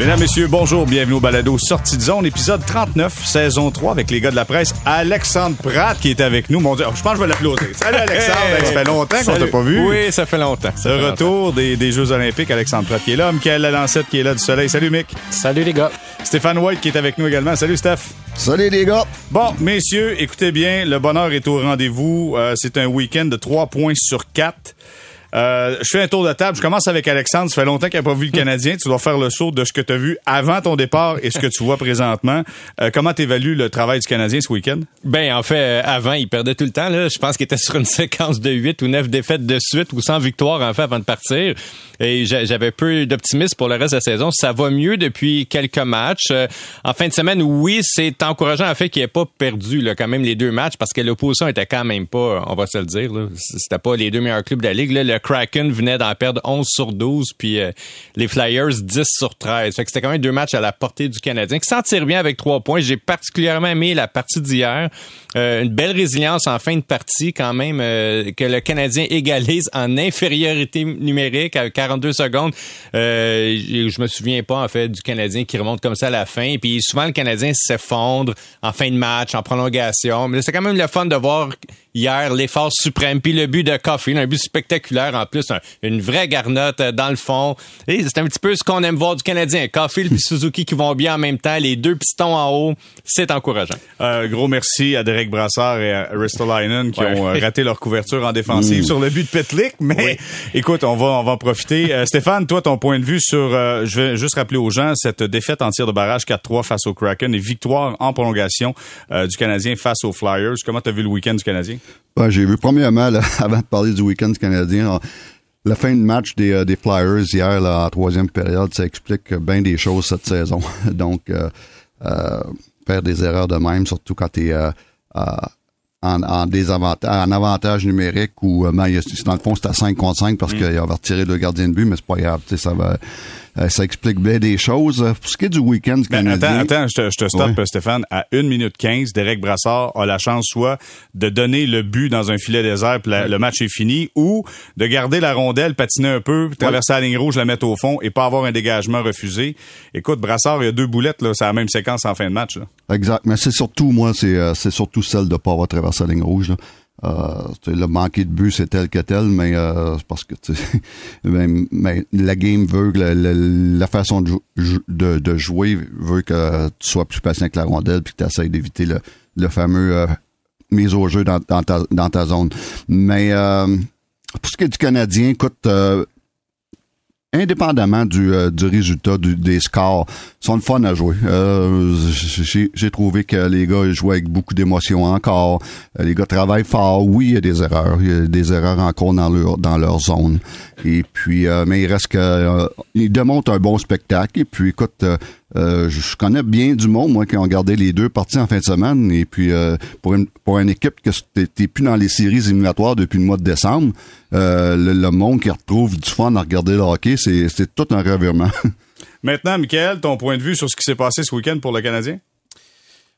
Mesdames, Messieurs, bonjour, bienvenue au Balado Sortie de zone, épisode 39, saison 3, avec les gars de la presse. Alexandre Pratt qui est avec nous. Mon Dieu, je pense que je vais l'applaudir. Salut Alexandre, Hey! ça fait longtemps qu'on t'a pas vu. Oui, ça fait longtemps. Ça Le fait retour des, des Jeux Olympiques, Alexandre Pratt qui est là, Michael Lalancette qui est là du Soleil. Salut Mick. Salut les gars. Stéphane White qui est avec nous également. Salut Steph. Salut les gars! Bon, messieurs, écoutez bien, le bonheur est au rendez-vous. Euh, c'est un week-end de 3 points sur 4. Euh, je fais un tour de table. Je commence avec Alexandre. Ça fait longtemps qu'il n'a pas vu le Canadien. Tu dois faire le saut de ce que tu as vu avant ton départ et ce que tu vois présentement. Euh, comment tu évalues le travail du Canadien ce week-end? Ben, en fait, euh, avant, il perdait tout le temps. Je pense qu'il était sur une séquence de 8 ou 9 défaites de suite ou sans victoire, en fait, avant de partir. Et j'a- j'avais peu d'optimisme pour le reste de la saison. Ça va mieux depuis quelques matchs. Euh, en fin de semaine, oui, c'est encourageant, en fait, qu'il n'ait pas perdu là, quand même les deux matchs parce que l'opposition était quand même pas, on va se le dire, c'était pas les deux meilleurs clubs de la Ligue. Là. Le Kraken venait d'en perdre 11 sur 12, puis euh, les Flyers 10 sur 13. Fait que c'était quand même deux matchs à la portée du Canadien qui s'en tire bien avec trois points. J'ai particulièrement aimé la partie d'hier. Euh, une belle résilience en fin de partie quand même euh, que le Canadien égalise en infériorité numérique à 42 secondes. Euh, je me souviens pas en fait du Canadien qui remonte comme ça à la fin. Puis souvent le Canadien s'effondre en fin de match, en prolongation. Mais c'est quand même le fun de voir hier l'effort suprême puis le but de Coffee, un but spectaculaire en plus, un- une vraie garnotte euh, dans le fond. Et c'est un petit peu ce qu'on aime voir du Canadien. Coffee puis Suzuki qui vont bien en même temps, les deux pistons en haut, c'est encourageant. Euh, gros merci à Derek Brassard et à Ristolainen qui Ouais. ont euh, raté leur couverture en défensive sur le but de Petlick. Mais écoute, on va, on va en profiter. Euh, Stéphane, toi, ton point de vue sur, euh, je vais juste rappeler aux gens, cette défaite en tir de barrage 4-3 face au Kraken et victoire en prolongation du Canadien face aux Flyers. Comment t'as vu le week-end du Canadien? Ben, j'ai vu premièrement, là, avant de parler du week-end canadien, là, la fin de match des, euh, des Flyers hier, là, en troisième période, ça explique bien des choses cette saison. Donc, euh, euh, faire des erreurs de même, surtout quand tu es en, en, désavantage, en avantage numérique ou ben, dans le fond c'est à 5 contre 5 parce qu'il avait retiré le gardien de but, mais c'est pas grave. Ça, va, ça explique bien des choses. Pour ce qui est du week-end Ben, attends, attends, je te, je te stoppe, Ouais. Stéphane. À 1 minute 15, Derek Brassard a la chance soit de donner le but dans un filet désert, puis la- le match est fini, ou de garder la rondelle, patiner un peu, puis traverser la ligne rouge, la mettre au fond et pas avoir un dégagement refusé. Écoute, Brassard, il y a deux boulettes, là, c'est la même séquence en fin de match. là. Exact. Mais c'est surtout, moi, c'est euh, c'est surtout celle de pas avoir traversé la ligne rouge. Là. Euh, le manquer de but, c'est tel que tel, mais euh, parce que la game veut que la, façon de, jou- jou- de, de jouer veut que tu sois plus patient que la rondelle puis que tu essaies d'éviter le, fameux euh, mise au jeu dans, ta, dans ta zone. Mais pour ce qui est du Canadien, écoute, indépendamment du, euh, du résultat du- des scores, sont le fun à jouer. Euh, j'ai trouvé que les gars jouaient avec beaucoup d'émotion encore. Euh, Les gars travaillent fort. Oui, il y a des erreurs. Il y a des erreurs encore dans leur dans leur zone. Et puis, euh, mais il reste que euh, ils démontrent un bon spectacle. Et puis, écoute, euh, je connais bien du monde, moi, qui ont regardé les deux parties en fin de semaine. Et puis, euh, pour une pour une équipe que t'es plus dans les séries éliminatoires depuis le mois de décembre, euh, le, monde qui retrouve du fun à regarder le hockey, c'est c'est tout un revirement. Maintenant, Michael, ton point de vue sur ce qui s'est passé ce week-end pour le Canadien?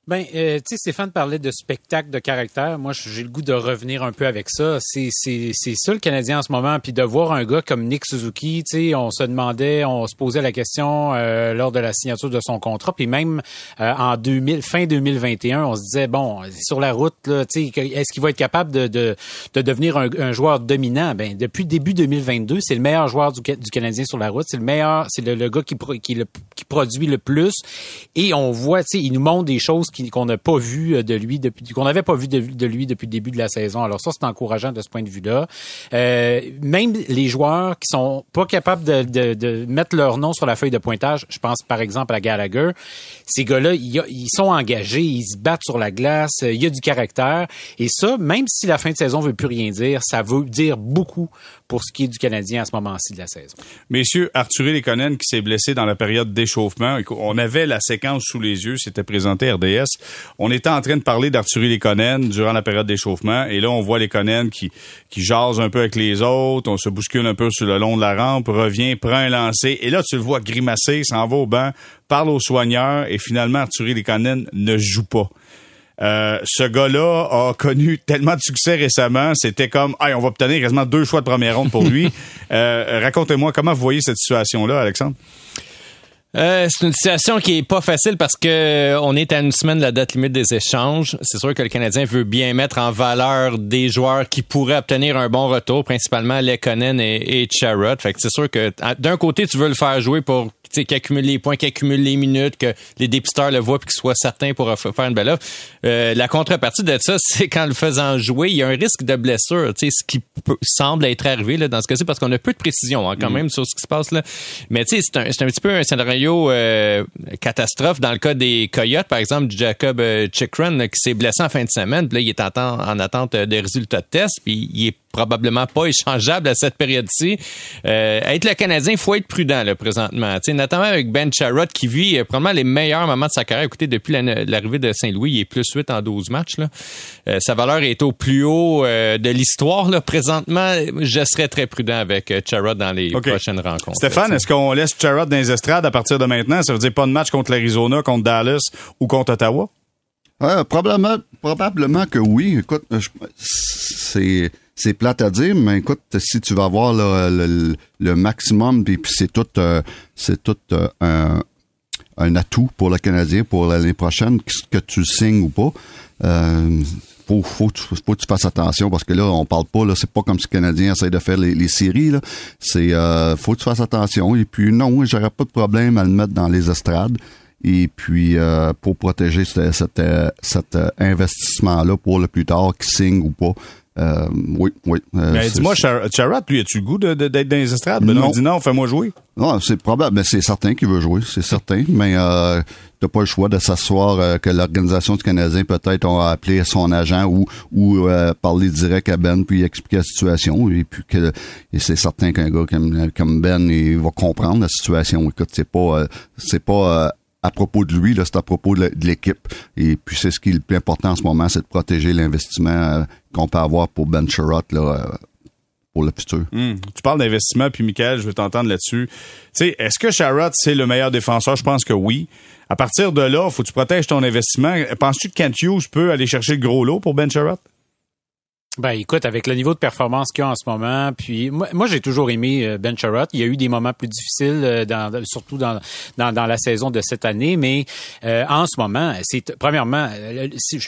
Ben, euh, tu sais, Stéphane parlait de spectacle de caractère. Moi, j'ai le goût de revenir un peu avec ça. C'est, c'est, c'est ça le Canadien en ce moment. Puis de voir un gars comme Nick Suzuki, tu sais, on se demandait, on se posait la question euh, lors de la signature de son contrat. Puis même euh, en 2000, fin 2021, on se disait bon, sur la route, là, tu sais, est-ce qu'il va être capable de, de, de devenir un, un joueur dominant? Ben, depuis début 2022, c'est le meilleur joueur du, du Canadien sur la route. C'est le meilleur, c'est le, le gars qui, qui, le- qui produit le plus. Et on voit, tu sais, il nous montre des choses qu'on n'a pas vues euh, de lui depuis, qu'on n'avait pas vu de, lui depuis le début de la saison. Alors ça, c'est encourageant de ce point de vue-là. Euh, même les joueurs qui sont pas capables de, mettre leur nom sur la feuille de pointage, je pense par exemple à Gallagher, ces gars-là, ils sont engagés, ils se battent sur la glace, il y a du caractère. Et ça, même si la fin de saison veut plus rien dire, ça veut dire beaucoup pour ce qui est du Canadien à ce moment-ci de la saison. Messieurs, Arthur Lekonen qui s'est blessé dans la période d'échauffement. On avait la séquence sous les yeux, c'était présenté RDS. On était en train de parler d'Arthur Lekonen durant la période d'échauffement et là on voit Lekonen qui qui jase un peu avec les autres, on se bouscule un peu sur le long de la rampe, revient, prend un lancer et là tu le vois grimacer, s'en va au banc, parle aux soigneurs et finalement Arthur Lekonen ne joue pas. Euh, ce gars-là a connu tellement de succès récemment, c'était comme, hey, on va obtenir quasiment deux choix de première ronde pour lui. Euh, Racontez-moi comment vous voyez cette situation-là, Alexandre? Euh, c'est une situation qui est pas facile parce que euh, on est à une semaine de la date limite des échanges. C'est sûr que le Canadien veut bien mettre en valeur des joueurs qui pourraient obtenir un bon retour, principalement Lekonen et, et Charrot. Fait que c'est sûr que d'un côté, tu veux le faire jouer pour qu'il accumule les points, qu'il accumule les minutes, que les dépisteurs le voient puis qu'ils soient certains pour faire une belle offre. Euh, la contrepartie de ça, c'est qu'en le faisant jouer, il y a un risque de blessure, ce qui semble être arrivé là, dans ce cas-ci, parce qu'on a peu de précision hein, quand mm. même sur ce qui se passe là. Mais c'est un, c'est un petit peu un scénario euh, catastrophe dans le cas des Coyotes, par exemple, Jacob euh, Chikrin qui s'est blessé en fin de semaine, puis là, il est en, en attente des résultats de test, puis il est probablement pas échangeable à cette période-ci. Euh, être le Canadien, il faut être prudent là, présentement. T'sais, notamment avec Ben Charrot qui vit euh, probablement les meilleurs moments de sa carrière. Écoutez, depuis l'arrivée de Saint-Louis, il est plus 8 en 12 matchs. Là. Euh, sa valeur est au plus haut euh, de l'histoire. Là. Présentement, je serais très prudent avec euh, Charrot dans les prochaines rencontres. Stéphane, est-ce qu'on laisse Charrot dans les estrades à partir de maintenant? Ça veut dire pas de match contre l'Arizona, contre Dallas ou contre Ottawa? probablement, probablement que oui. Écoute, c'est c'est plate à dire, mais écoute, si tu vas avoir le, maximum, puis c'est tout, euh, tout euh, un, atout pour le Canadien pour l'année prochaine, que tu signes ou pas. Euh, faut, que tu fasses attention parce que là, on parle pas, là, c'est pas comme si le Canadien essaie de faire les, séries, là. C'est, euh, faut que tu fasses attention. Et puis, non, j'aurais pas de problème à le mettre dans les estrades. Et puis, pour protéger cet, cet investissement-là pour le plus tard, qui signe ou pas. Euh, oui, oui. Euh, mais dis-moi, Charat, lui, as-tu le goût d'être dans les estrades? Ben non. il dit non, fais-moi jouer. Non, c'est probable, mais c'est certain qu'il veut jouer, c'est certain. Mais euh, t'as pas le choix de s'asseoir euh, que l'organisation du Canadien peut-être a appelé son agent ou ou euh, parler direct à Ben puis expliquer la situation et puis que et c'est certain qu'un gars comme, comme Ben il va comprendre la situation. Écoute, c'est pas c'est pas à propos de lui, c'est à propos de l'équipe. Et puis c'est ce qui est le plus important en ce moment, c'est de protéger l'investissement euh, qu'on peut avoir pour Ben Sherrod, là, euh, pour le futur. Hmm. Tu parles d'investissement, puis Michael, je veux t'entendre là-dessus. Tu sais, est-ce que Sherrod, c'est le meilleur défenseur? Je pense que oui. À partir de là, faut que tu protèges ton investissement. Penses-tu que Kent Hughes peut aller chercher le gros lot pour Ben Sherrod? Ben écoute, avec le niveau de performance qu'il y a en ce moment, puis moi, j'ai toujours aimé euh, Ben Charrot. Il y a eu des moments plus difficiles, euh, dans, surtout dans, dans, dans, la saison de cette année, mais euh, en ce moment, c'est premièrement,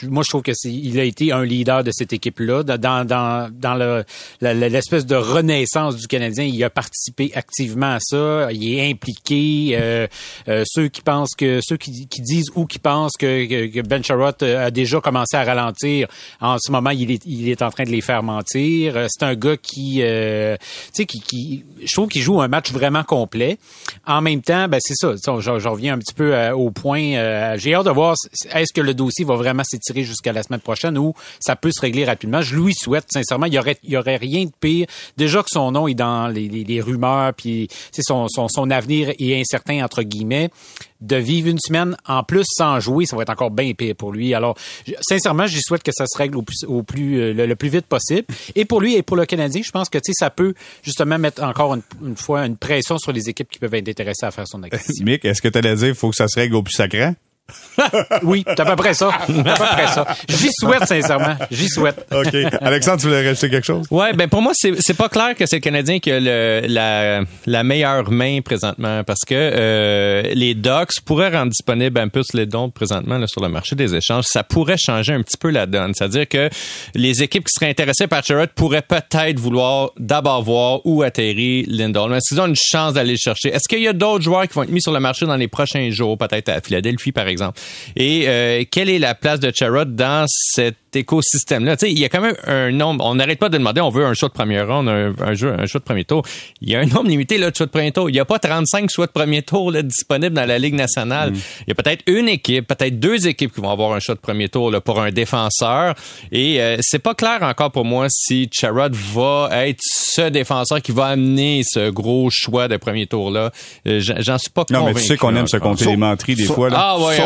moi je trouve que il a été un leader de cette équipe-là dans dans dans le l'espèce de renaissance du Canadien. Il a participé activement à ça. Il est impliqué. Euh, ceux qui pensent que ceux qui, qui, disent ou qui pensent que, que Ben Charrot a déjà commencé à ralentir, en ce moment il est il est en train de les faire mentir. Euh, c'est un gars qui, euh, tu sais, qui, je trouve qu'il joue un match vraiment complet. En même temps, ben c'est ça. Je, reviens un petit peu euh, au point. J'ai hâte de voir est-ce que le dossier va vraiment s'étirer jusqu'à la semaine prochaine ou ça peut se régler rapidement. Je lui souhaite sincèrement. Il y aurait, il y aurait rien de pire. Déjà que son nom est dans les rumeurs, puis son, son, son avenir est incertain entre guillemets de vivre une semaine en plus sans jouer, ça va être encore bien pire pour lui. Alors, sincèrement, je souhaite que ça se règle au plus, euh, le, plus vite possible. Et pour lui et pour le Canadien, je pense que ça peut justement mettre encore une, fois une pression sur les équipes qui peuvent être intéressées à faire son acquisition. Mick, est-ce que tu allais dire qu'il faut que ça se règle au plus sacré? oui, c'est à peu près ça. à peu près ça. J'y souhaite, sincèrement. J'y souhaite. OK. Alexandre, tu voulais rajouter quelque chose? Ouais, ben pour moi, c'est, c'est pas clair que c'est le Canadien qui a le, la, la meilleure main présentement parce que euh, les Ducks pourraient rendre disponibles un peu les dons présentement là, sur le marché des échanges. Ça pourrait changer un petit peu la donne. C'est-à-dire que les équipes qui seraient intéressées par Sherrod pourraient peut-être vouloir d'abord voir où atterrit Lindholm. Est-ce qu'ils ont une chance d'aller le chercher? Est-ce qu'il y a d'autres joueurs qui vont être mis sur le marché dans les prochains jours, peut-être à Philadelphie, par exemple? Exemple. Et euh, quelle est la place de Charrot dans cet écosystème-là? Il y a quand même un nombre. On n'arrête pas de demander, on veut un choix de première ronde, un, jeu, un choix de premier tour. Il y a un nombre limité là, de choix de premier tour. Il n'y a pas 35 choix de premier tour là, disponibles dans la Ligue nationale. Mm. Il y a peut-être une équipe, peut-être deux équipes qui vont avoir un choix de premier tour là, pour un défenseur. Et euh, c'est pas clair encore pour moi si Charrot va être ce défenseur qui va amener ce gros choix de premier tour-là. Euh, j'en suis pas convaincu. Non, mais tu sais qu'on aime se compter les menteries des fois. Là. Ah ouais,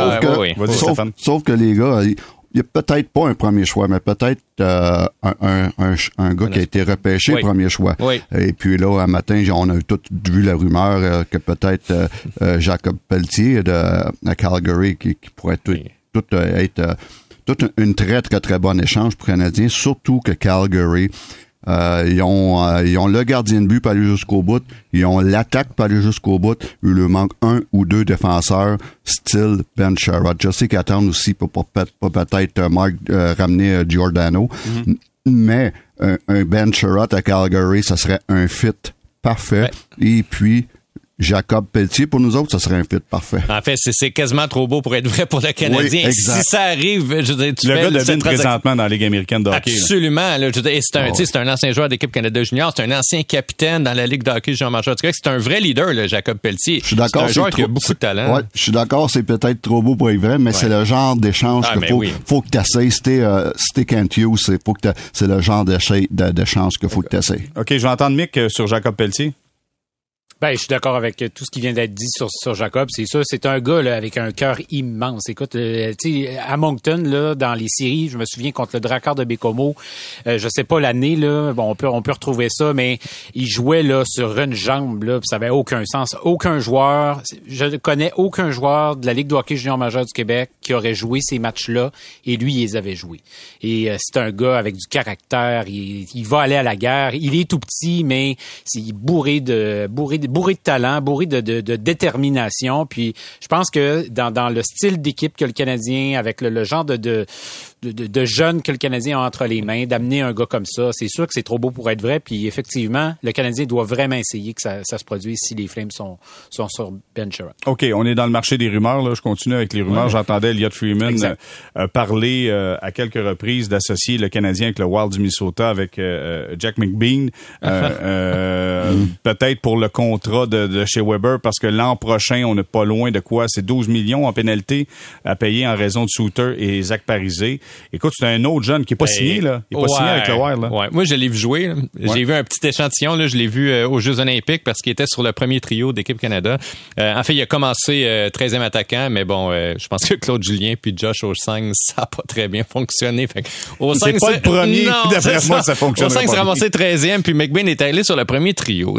sauf, que, les gars, il n'y a peut-être pas un premier choix, mais peut-être euh, un, un, un, gars qui a été repêché premier choix. Et puis là, un matin, on a tout vu la rumeur euh, que peut-être euh, Jacob Pelletier de à Calgary qui, pourrait tout, tout être toute une très, très, très bonne échange pour Canadien, surtout que Calgary Euh, ils, ont, euh, ils ont le gardien de but pour aller jusqu'au bout. Ils ont l'attaque pour aller jusqu'au bout. Il leur manque un ou deux défenseurs, style Ben Sherrod. Je sais qu'attendre aussi pour, pour, pour peut-être Mark ramener Giordano. Mm-hmm. Mais un, Ben Sherrod à Calgary, ça serait un fit parfait. Et puis, Jacob Pelletier, pour nous autres, ça serait un fit parfait. En fait, c'est quasiment trop beau pour être vrai pour le Canadien. si ça arrive, je veux dire, tu le fais gars devine présentement dans la Ligue américaine de hockey. Absolument. Là, c'est un, oh. un ancien joueur d'équipe Canada Junior, c'est un ancien capitaine dans la Ligue de hockey Jean Marchand. C'est un vrai leader, là, Jacob Pelletier. Je suis d'accord. C'est un joueur qui a beaucoup de talent. Ouais, je suis d'accord, c'est peut-être trop beau pour être vrai, mais c'est le genre d'échange ah, qu'il faut, faut que tu essayes. Si t'es euh, c'est le genre d'échange qu'il faut que tu essayes. OK, je vais entendre Mick euh, sur Jacob Pelletier. Ben, je suis d'accord avec tout ce qui vient d'être dit sur, sur Jacob. C'est ça, c'est un gars là, avec un cœur immense. Écoute, euh, à Moncton, là, dans les séries, je me souviens contre le Drakkar de Bécomo, euh, je sais pas l'année, là, bon, on peut, on peut retrouver ça, mais il jouait là sur une jambe, là, ça avait aucun sens. Aucun joueur, je ne connais aucun joueur de la Ligue de hockey junior majeur du Québec qui aurait joué ces matchs-là, et lui, il les avait joués. Et euh, c'est un gars avec du caractère, il, il, va aller à la guerre, il est tout petit, mais c'est bourré de, bourré de bourré de talent, bourré de, de, détermination. Puis je pense que dans, dans le style d'équipe que le Canadien, avec le, genre de, de, de, jeunes que le Canadien a entre les mains, d'amener un gars comme ça, c'est sûr que c'est trop beau pour être vrai. Puis effectivement, le Canadien doit vraiment essayer que ça, ça se produise si les Flames sont, sont sur Ben Sherrod. OK, on est dans le marché des rumeurs. Là. Je continue avec les rumeurs. J'entendais Elliot Freeman euh, euh, parler euh, à quelques reprises d'associer le Canadien avec le Wild du Minnesota, avec Jack McBean. Peut-être pour le compte de, chez Weber parce que l'an prochain, on n'est pas loin de quoi? C'est 12 millions en pénalité à payer en raison de Souter et Zach Parisé. Écoute, c'est un autre jeune qui n'est pas ben, signé, là. Il n'est pas signé avec le Wild, là. Ouais. Moi, je l'ai vu jouer. J'ai vu un petit échantillon, là. Je l'ai vu euh, aux Jeux Olympiques parce qu'il était sur le premier trio d'équipe Canada. Euh, en fait, il a commencé 13e euh, attaquant, mais bon, je pense que Claude Julien puis Josh Osang, ça n'a pas très bien fonctionné. c'est pas le premier. D'après moi, ça fonctionne. Osang s'est ramassé 13e, puis McBain est allé sur le premier trio.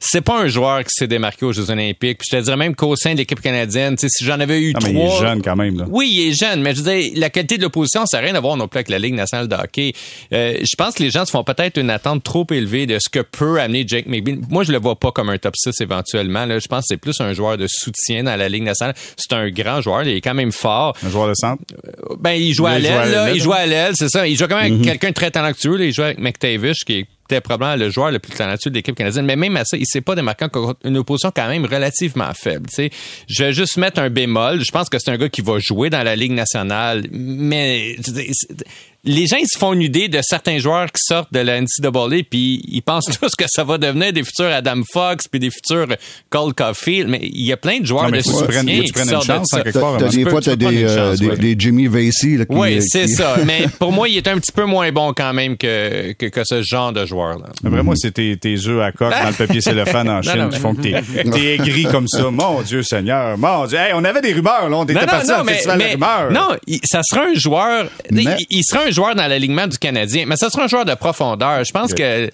C'est pas un joueur qui s'est démarqué aux Jeux Olympiques. Puis je te dirais même qu'au sein de l'équipe canadienne, si j'en avais eu ah, trois. Mais il est jeune quand même. Là. Oui, il est jeune, mais je veux dire, la qualité de l'opposition, ça n'a rien à voir non plus avec la Ligue nationale de hockey. Euh, je pense que les gens se font peut-être une attente trop élevée de ce que peut amener Jake McBean. Moi, je le vois pas comme un top 6 éventuellement. Là. Je pense que c'est plus un joueur de soutien dans la Ligue nationale. C'est un grand joueur, il est quand même fort. Un joueur de centre? Euh, ben, il joue à l'aile, il joue à l'aile, c'est ça. Il joue quand même avec mm-hmm. quelqu'un de très talentueux. il joue avec McTavish, qui est c'était probablement le joueur le plus talentueux de l'équipe canadienne. Mais même à ça, il s'est pas démarqué contre une opposition quand même relativement faible. sais. Je vais juste mettre un bémol. Je pense que c'est un gars qui va jouer dans la Ligue nationale, mais les gens ils se font une idée de certains joueurs qui sortent de la NCAA puis ils pensent tous que ça va devenir des futurs Adam Fox puis des futurs Cole Caulfield mais il y a plein de joueurs de soutien qui sortent de ça. T'as des fois t'as des, euh, des, des, Jimmy Vasey là, Oui, c'est ça. mais pour moi, il est un petit peu moins bon quand même que que, que ce genre de joueur là. Vraiment, c'est tes, tes œufs à coque dans le papier cellophane en Chine qui font que t'es es aigri comme ça. Mon Dieu Seigneur, mon Dieu. Hey, on avait des rumeurs là, on était partis dans le festival de rumeurs. Non, ça sera un joueur. Il, sera un joueur dans l'alignement du Canadien, mais ça sera un joueur de profondeur. Je pense que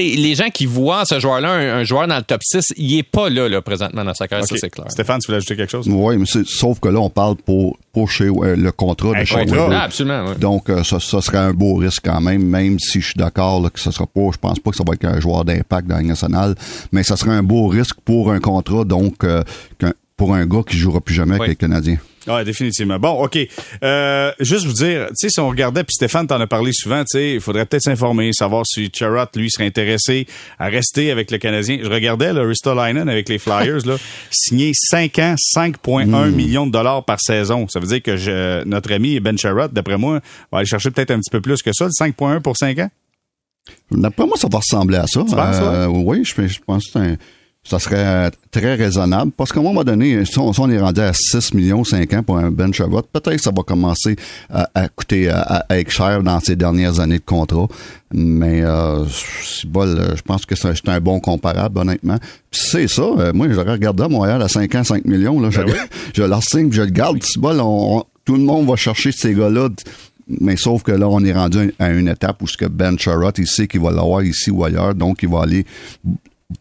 les gens qui voient ce joueur-là, un, joueur dans le top 6, il est pas là, là présentement dans sa carrière, ça c'est clair. Stéphane, tu voulais ajouter quelque chose? Oui, mais sauf que là, on parle pour, pour chez, euh, le contrat de chez ah, absolument, Donc, euh, ça, ça, serait un beau risque quand même, même si je suis d'accord que ce sera pas, je pense pas que ça va être un joueur d'impact dans la nationale, mais ça serait un beau risque pour un contrat, donc, euh, pour un gars qui jouera plus jamais avec les Canadiens. Oui, définitivement. Bon, OK. Euh, juste vous dire, tu sais, si on regardait, puis Stéphane t'en a parlé souvent, tu sais, il faudrait peut-être s'informer, savoir si Charrot, lui, serait intéressé à rester avec le Canadien. Je regardais, le Ristolainen avec les Flyers, là, signé 5 ans, 5,1 hmm. millions de dollars par saison. Ça veut dire que je, notre ami Ben Charrot, d'après moi, va aller chercher peut-être un petit peu plus que ça, le 5,1 pour 5 ans? D'après moi, ça va ressembler à ça. Tu penses, euh, Oui, je, je pense que c'est un ça serait très raisonnable. Parce qu'à un moment donné, si on, est rendu à 6 millions 5 ans pour un Ben Chavot, peut-être que ça va commencer à, coûter à, être cher dans ces dernières années de contrat. Mais euh, je pense que c'est un bon comparable, honnêtement. c'est ça. Euh, moi, j'aurais regardé à Montréal à 5 ans, 5 millions. Là, ben je, leur signe, je le garde. C'est bol, tout le monde va chercher ces gars-là mais sauf que là, on est rendu à une étape où ce que Ben Charrot, il sait qu'il va l'avoir ici ou ailleurs, donc il va aller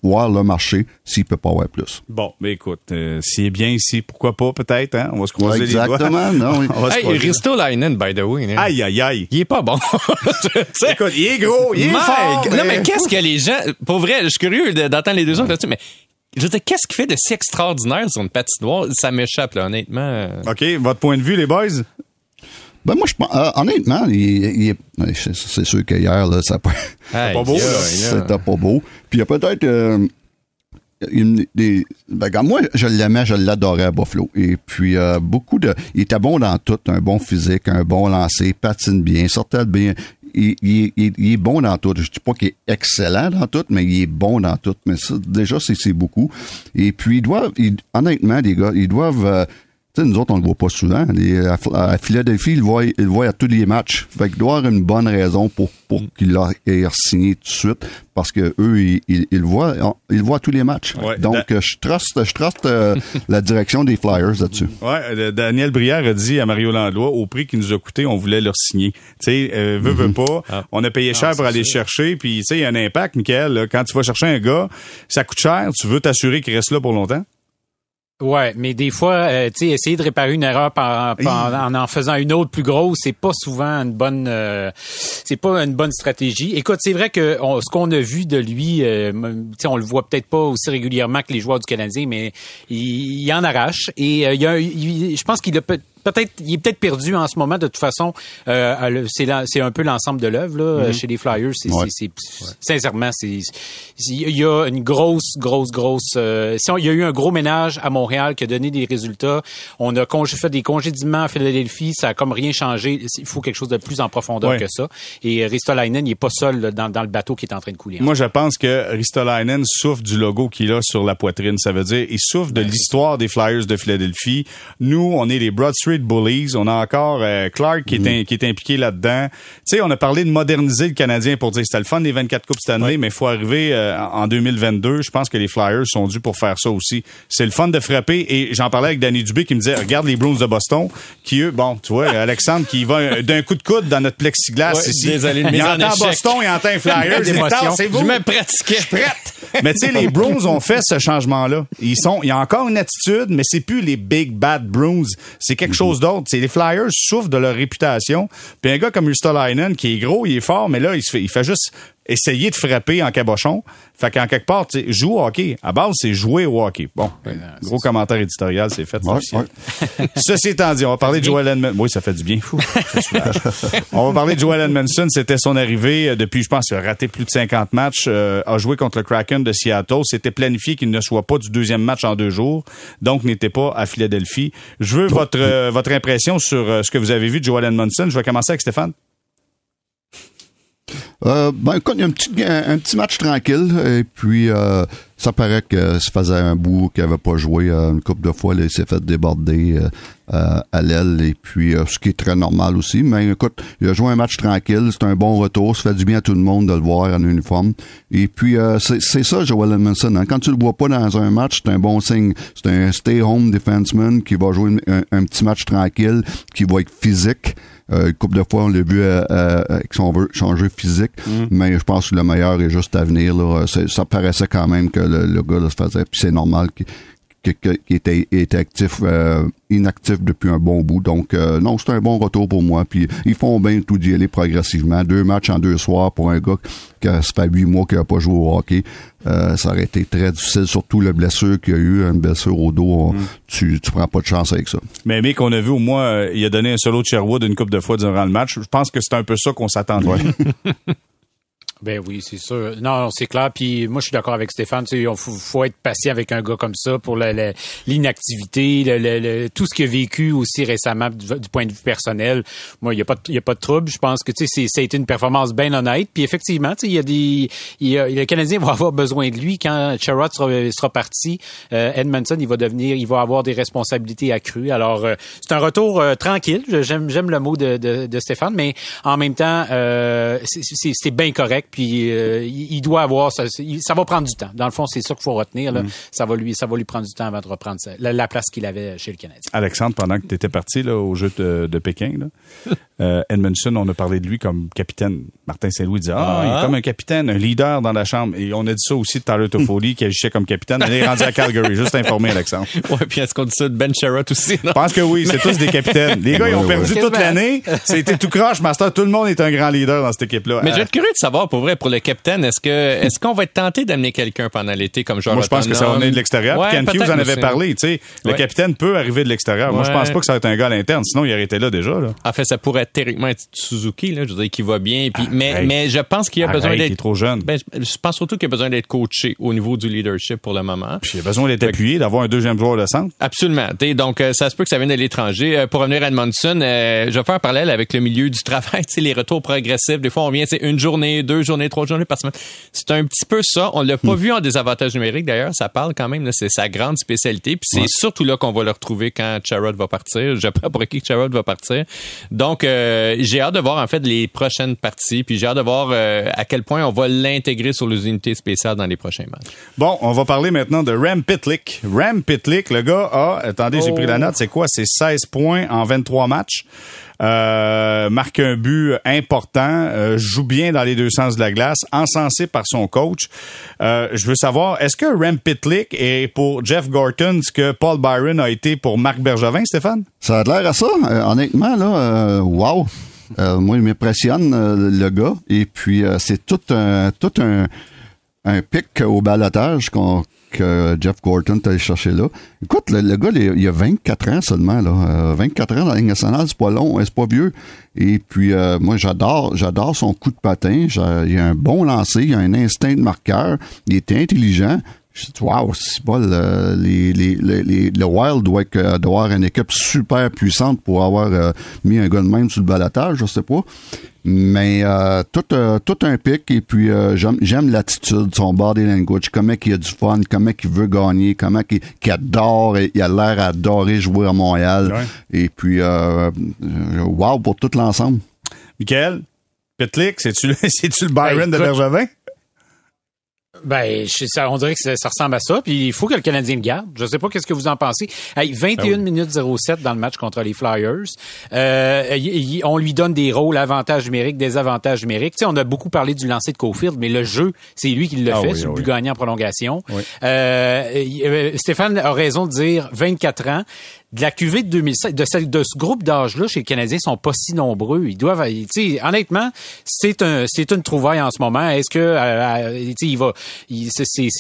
voir le marché s'il peut pas avoir plus. Bon, mais écoute, euh, s'il est bien ici, pourquoi pas peut-être, hein? On va se croiser les doigts. Exactement, non, oui. On va se Hey, croiser. Ristolainen, by the way. hein. Aïe, aïe, aïe. Il est pas bon. Écoute, il est gros, il est Mike! fort. Non, mais qu'est-ce que les gens. Pour vrai, je suis curieux de- d'entendre les deux autres là-dessus, mais. Je veux dire, qu'est-ce qu'il fait de si extraordinaire sur une patinoire? Ça m'échappe, là, honnêtement. OK, votre point de vue, les boys? Ben moi, je pense, euh, honnêtement, il, il est, ouais, c'est sûr qu'hier, là, ça peut, Aïe, pas beau, c'était pas beau. Puis il y a peut-être euh, une des. Ben, moi, je l'aimais, je l'adorais à Buffalo. Et puis euh, beaucoup de. Il était bon dans tout, un bon physique, un bon lancer, patine bien, sortait bien. Il, il- il- il est bon dans tout. Je dis pas qu'il est excellent dans tout, mais il est bon dans tout. Mais ça, déjà, c'est c'est beaucoup. Et puis, ils doivent, ils- honnêtement, les gars, ils doivent. Euh, tu sais, nous autres, on le voit pas souvent. Les- à, à Philadelphie, ils le voient, ils le voient à tous les matchs. Fait qu'il doit y avoir une bonne raison pour, pour qu'il l'ait signé tout de suite. Parce que eux, ils, ils, ils le voient, ils le voient à tous les matchs. Ouais. Donc, euh, je truste, je truste euh, la direction des Flyers là-dessus. Ouais, euh, Daniel Brière a dit à Mario Landlois, au prix qu'il nous a coûté, on voulait leur signer. Tu sais, euh, veut, veut pas, on a payé cher pour aller le chercher, puis tu sais, il y a un impact, Michael, là, quand tu vas chercher un gars, ça coûte cher, tu veux t'assurer qu'il reste là pour longtemps? Ouais, mais des fois, euh, tu sais, essayer de réparer une erreur par, par- en en faisant une autre plus grosse, c'est pas souvent une bonne, euh, c'est pas une bonne stratégie. Écoute, c'est vrai que on- ce qu'on a vu de lui, euh, tu sais, on le voit peut-être pas aussi régulièrement que les joueurs du Canadien, mais il, il en arrache et euh, il y a, il- je pense qu'il a peut peut-être, il est peut-être perdu en ce moment. De toute façon, euh, c'est un peu l'ensemble de l'œuvre là chez les Flyers. C'est, Ouais. sincèrement, c'est, il y a une grosse, grosse, grosse. euh, si on- il y a eu un gros ménage à Montréal qui a donné des résultats. On a congé, fait des congédiements à Philadelphie, ça a comme rien changé. Il faut quelque chose de plus en profondeur Ouais. que ça. Et Ristolainen, il est pas seul là, dans, dans le bateau qui est en train de couler. Moi, je pense que Ristolainen souffre du logo qu'il a sur la poitrine. Ça veut dire, il souffre de l'histoire des Flyers de Philadelphie. Nous, on est les Broad Street Bullies. On a encore euh, Clark qui, est in- qui est impliqué là-dedans. Tu sais, on a parlé de moderniser le Canadien pour dire c'était le fun des 24 Coupes cette année, mais il faut arriver euh, en 2022. Je pense que les Flyers sont dus pour faire ça aussi. C'est le fun de frapper. Et j'en parlais avec Danny Dubé qui me disait, regarde les Bruins de Boston, qui eux, bon, tu vois, Alexandre qui va d'un coup de coude dans notre plexiglas Ouais, ici. désolé, il entend. Boston, il entend les Flyers. C'est vous. Je me pratiquais. Mais tu sais, les Bruins ont fait ce changement-là. Ils sont, il y a encore une attitude, mais c'est plus les big bad Bruins. C'est quelque chose d'autre. C'est les Flyers souffrent de leur réputation. Puis un gars comme Ristolainen, qui est gros, il est fort, mais là, il fait, il fait juste essayer de frapper en cabochon. Fait qu'en quelque part, tu joue au hockey. À base, c'est jouer au hockey. Bon, gros commentaire éditorial, c'est fait. Ouais, ouais. Ceci étant dit, on va parler de Joel Edmondson. Oui, ça fait du bien. Fou, on va parler de Joel Edmondson. C'était son arrivée euh, depuis, je pense, il a raté plus de 50 matchs, euh, a joué contre le Kraken de Seattle. C'était planifié qu'il ne soit pas du deuxième match en deux jours, donc n'était pas à Philadelphie. Je veux votre, euh, votre impression sur euh, ce que vous avez vu de Joel Edmondson. Je vais commencer avec Stéphane. Euh, ben, écoute, il y a un petit, un, un petit match tranquille. Et puis, euh, ça paraît que ça faisait un bout qu'il n'avait pas joué euh, une couple de fois. Il s'est fait déborder euh, à l'aile. Et puis, ce qui est très normal aussi. Mais écoute, il a joué un match tranquille. C'est un bon retour. Ça fait du bien à tout le monde de le voir en uniforme. Et puis, c'est ça, Joel Edmondson. hein. Quand tu le vois pas dans un match, c'est un bon signe. C'est un stay-home defenseman qui va jouer un petit match tranquille, qui va être physique. Euh, une couple de fois, on l'a vu euh, euh, avec son changer physique, mais je pense que le meilleur est juste à venir. Là. C'est- Ça paraissait quand même que le, le gars là, se faisait, puis c'est normal qu'il qu'il- qu'il était, était actif, euh, inactif depuis un bon bout. Donc, euh, non, c'est un bon retour pour moi. Puis, ils font bien tout d'y aller progressivement. Deux matchs en deux soirs pour un gars qui a, ça fait huit mois qu'il n'a pas joué au hockey. Euh, ça aurait été très difficile, surtout la blessure qu'il y a eu, une blessure au dos. on- tu, tu prends pas de chance avec ça. Mais mais qu'on a vu au moins, euh, il a donné un solo de Sherwood une couple de fois durant le match. Je pense que c'est un peu ça qu'on s'attendait. Ben oui, c'est sûr. Non, c'est clair. Puis moi, je suis d'accord avec Stéphane. Tu sais, il faut, faut être patient avec un gars comme ça pour l'inactivité, le, le- le- tout ce qu'il a vécu aussi récemment du, point de vue personnel. Moi, il y a pas, il y a pas de trouble. Je pense que tu sais, ça a une performance bien honnête. Puis effectivement, tu sais, il y a des, il y a, le Canadien va avoir besoin de lui quand Sherrod sera, sera parti. Euh, Edmondson, il va devenir, il va avoir des responsabilités accrues. Alors, euh, c'est un retour euh, tranquille. J'aime, j'aime le mot de, de, de Stéphane, mais en même temps, euh, c'est bien correct. Puis euh, il doit avoir, ça, ça va prendre du temps. Dans le fond, c'est ça qu'il faut retenir. Là. Ça va lui, ça va lui prendre du temps avant de reprendre sa- la, la place qu'il avait chez le Canadien. Alexandre, pendant que tu étais parti là, au jeu de, de Pékin, là, euh, Edmondson, on a parlé de lui comme capitaine. Martin Saint-Louis disait, ah, il est comme un capitaine, un leader dans la chambre. Et on a dit ça aussi de Tyler Toffoli, qui agissait comme capitaine. Il est rendu à Calgary, juste informé, Alexandre. Ouais, puis est-ce qu'on dit ça de Ben Sherratt aussi? Je pense que oui, c'est tous des capitaines. Les gars, ils ont perdu toute l'année. C'était tout croche, Master. Tout le monde est un grand leader dans cette équipe-là. Mais je vais être curieux de savoir, pour vrai, pour le capitaine, est-ce que est-ce qu'on va être tenté d'amener quelqu'un pendant l'été comme joueur Moi, je pense que ça va venir de l'extérieur. Ouais, Ken Hughes en avait aussi. parlé, tu sais. Le capitaine peut arriver de l'extérieur. Moi, je pense pas que ça va être un gars à l'interne. Sinon, il aurait été là déjà, là. En fait, ça pourrait théoriquement être Suzuki, là, je veux dire, qui va bien. Puis, mais, Arrête. mais je pense qu'il a besoin Arrête, d'être. trop jeune. Ben, je pense surtout qu'il y a besoin d'être coaché au niveau du leadership pour le moment. Puis il a besoin d'être appuyé, d'avoir un deuxième joueur de centre. Absolument. T'sais, donc, euh, ça se peut que ça vienne de l'étranger. Euh, pour revenir à Edmondson, euh, je vais faire un parallèle avec le milieu du travail. Les retours progressifs. Des fois, on vient, c'est une journée, deux journées, trois journées par semaine. C'est un petit peu ça. On l'a pas vu en désavantage numérique, d'ailleurs. Ça parle quand même. C'est sa grande spécialité. Puis c'est surtout là qu'on va le retrouver quand Charrot va partir. Je pas pour qui que Charrot va partir. Donc, euh, j'ai hâte de voir, en fait, les prochaines parties. Puis j'ai hâte de voir euh, à quel point on va l'intégrer sur les unités spéciales dans les prochains matchs. Bon, on va parler maintenant de Ram Pitlick. Ram Pitlick, le gars a, attendez, j'ai pris la note, c'est quoi? C'est 16 points en 23 matchs. Euh, marque un but important, euh, joue bien dans les deux sens de la glace, encensé par son coach. Euh, je veux savoir, est-ce que Ram Pitlick est pour Jeff Gorton ce que Paul Byron a été pour Marc Bergevin, Stéphane? Ça a l'air à ça. Honnêtement, là, wow. Moi, il m'impressionne, le gars. Et puis, c'est tout un, tout un pic au balotage qu'on que Jeff Gorton est allé chercher là. Écoute, le, gars, il, a 24 ans seulement. Là. Euh, 24 ans dans la Ligue nationale, c'est pas long, hein, c'est pas vieux. Et puis, euh, moi, j'adore j'adore son coup de patin. Il a un bon lancer, il a un instinct de marqueur. Il est intelligent. Je dis, wow, c'est pas le, les, les, les, les- le Wild doit, être- euh, doit avoir une équipe super puissante pour avoir euh, mis un gars de même sur le balotage, je sais pas. Mais euh, tout, euh, tout un pic et puis euh, j'aime, j'aime l'attitude, son body language, comment il a du fun, comment il veut gagner, comment il, qu'il adore, il a l'air à adorer jouer à Montréal. Ouais. Et puis euh, euh, wow pour tout l'ensemble. Michael? Pitlick, c'est-tu le, c'est-tu le Byron de Bergevin? Ben, je- ça, on dirait que ça, ça ressemble à ça. Puis il faut que le Canadien le garde. Je sais pas qu'est-ce que vous en pensez. Hey, 21 minutes 07 dans le match contre les Flyers. Euh, y- y- on lui donne des rôles, avantages numériques, désavantages numériques. Tu sais, on a beaucoup parlé du lancer de Cofield, mais le jeu, c'est lui qui le Ah fait oui, le ah but oui. gagnant en prolongation. Oui. Euh, euh, Stéphane a raison de dire 24 ans. De la QV de 2007, de, celle, de ce groupe d'âge-là chez les Canadiens sont pas si nombreux. Ils doivent, tu sais, honnêtement, c'est un, c'est une trouvaille en ce moment. Est-ce que, euh, euh, tu sais, il va, il,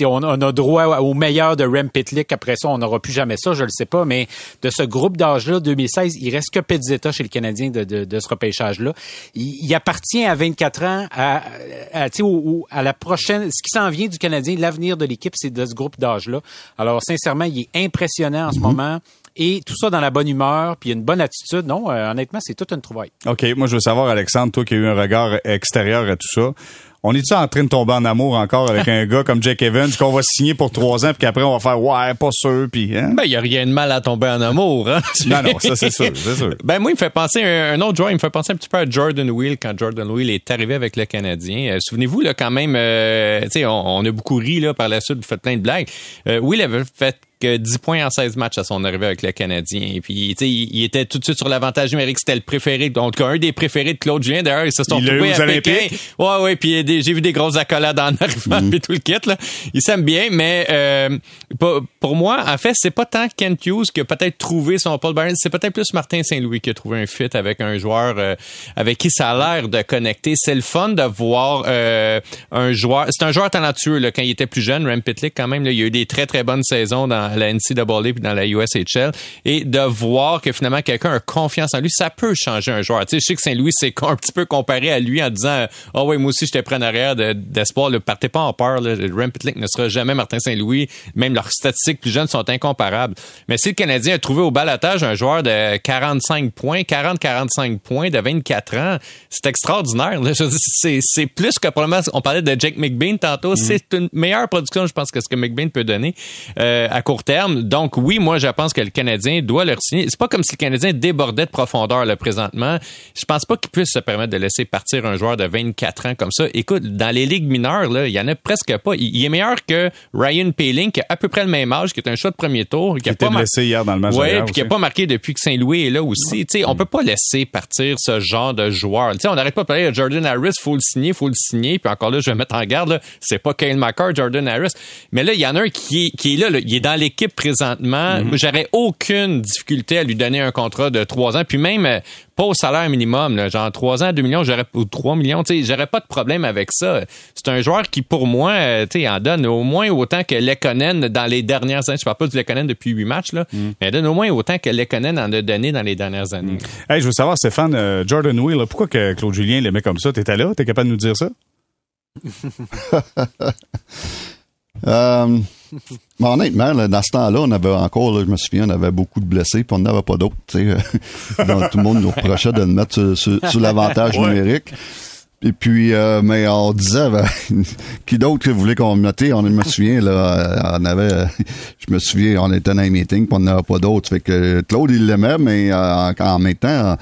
on, on a droit au meilleur de Rem Pitlick. Après ça, on n'aura plus jamais ça, je le sais pas. Mais de ce groupe d'âge-là, 2016, il reste que Pezzetta chez le Canadien de, de, de ce repêchage-là. Il, il appartient à 24 ans à, à, tu sais, à la prochaine, ce qui s'en vient du Canadien, l'avenir de l'équipe, c'est de ce groupe d'âge-là. Alors, sincèrement, il est impressionnant en ce moment. Et tout ça dans la bonne humeur, puis une bonne attitude. Non, euh, honnêtement, c'est toute une trouvaille. OK, moi je veux savoir, Alexandre, toi qui as eu un regard extérieur à tout ça, on est-tu en train de tomber en amour encore avec un gars comme Jack Evans qu'on va signer pour trois ans puis qu'après on va faire ouais, pas sûr puis hein? Ben, il y a rien de mal à tomber en amour, hein? Non, non, ça c'est sûr, c'est sûr. Ben moi, il me fait penser un, un autre joueur, il me fait penser un petit peu à Jordan Wheel quand Jordan Wheel est arrivé avec le Canadien. Euh, Souvenez-vous là quand même, euh, tu sais, on, on a beaucoup ri là par la suite, vous faites plein de blagues. Euh, Wheel avait fait que 10 points en 16 matchs à son arrivée avec le Canadien. Et puis, tu sais, il, était tout de suite sur l'avantage numérique. C'était le préféré, donc un des préférés de Claude Julien. D'ailleurs, ils se sont Il l'a eu trouvés aux à Pékin. Ouais, ouais. Puis j'ai vu des grosses accolades en arrivant, puis tout le kit. Là. Il s'aime bien, mais euh, pour, moi, en fait, c'est pas tant Kent Hughes qui a peut-être trouvé son Paul Byron. C'est peut-être plus Martin Saint-Louis qui a trouvé un fit avec un joueur euh, avec qui ça a l'air de connecter. C'est le fun de voir euh, un joueur. C'est un joueur talentueux là, quand il était plus jeune. Rem Pitlick, quand même, là, il a eu des très très bonnes saisons dans la NCAA puis dans la USHL. Et de voir que finalement quelqu'un a confiance en lui, ça peut changer un joueur. Tu sais, je sais que Saint-Louis c'est un petit peu comparé à lui en disant, oh ouais, moi aussi j'étais prêt en arrière de- d'espoir. Ne partez pas en peur. Là. Rem Pitlick ne sera jamais Martin Saint-Louis. Même leurs statistiques plus jeunes sont incomparables. Mais si le Canadien a trouvé au balatage un joueur de 45 points, 40-45 points de 24 ans, c'est extraordinaire. C'est plus que probablement, on parlait de Jake McBean tantôt, c'est une meilleure production, je pense, que ce que McBean peut donner euh, à court court terme. Donc oui, moi je pense que le Canadien doit le signer. C'est pas comme si le Canadien débordait de profondeur là présentement. Je pense pas qu'il puisse se permettre de laisser partir un joueur de 24 ans comme ça. Écoute, dans les ligues mineures là, il y en a presque pas. Il, est meilleur que Ryan Paling qui a à peu près le même âge, qui est un choix de premier tour, qui, a pas blessé hier dans le match. Oui, puis qui a pas marqué depuis que Saint-Louis est là aussi. Tu sais, on peut pas laisser partir ce genre de joueur. Tu sais, on n'arrête pas de parler de Jordan Harris, faut le signer, faut le signer. Puis encore là, je vais mettre en garde, c'est pas Kyle McCarr, Jordan Harris. Mais là, il y en a un qui est, qui est là, il est dans l'équipe présentement. Mm-hmm. J'aurais aucune difficulté à lui donner un contrat de trois ans. Puis même euh, pas au salaire minimum, là, genre 3 ans, 2 millions, j'aurais ou 3 millions, tu sais, j'aurais pas de problème avec ça. C'est un joueur qui, pour moi, euh, tu sais, en donne au moins autant que Lekonen dans les dernières années. Je parle pas du Lekonen depuis 8 matchs, là, mm. mais il donne au moins autant que Lekonen en a donné dans les dernières années. Mm. Hey, je veux savoir, Stéphane, euh, Jordan Will, pourquoi que Claude Julien l'aimait comme ça? T'étais là? T'es capable de nous dire ça? Mais honnêtement, dans ce temps-là, on avait encore, je me souviens, on avait beaucoup de blessés, puis on n'avait pas d'autres. tout le monde nous reprochait de le mettre sur, l'avantage numérique. Et puis, euh, mais on disait, ben, qui d'autre voulait qu'on mettait? On me souvient, là, on avait, je me souviens, on était dans un meeting, puis on n'avait pas d'autres. Fait que Claude, il l'aimait, mais euh, en même temps,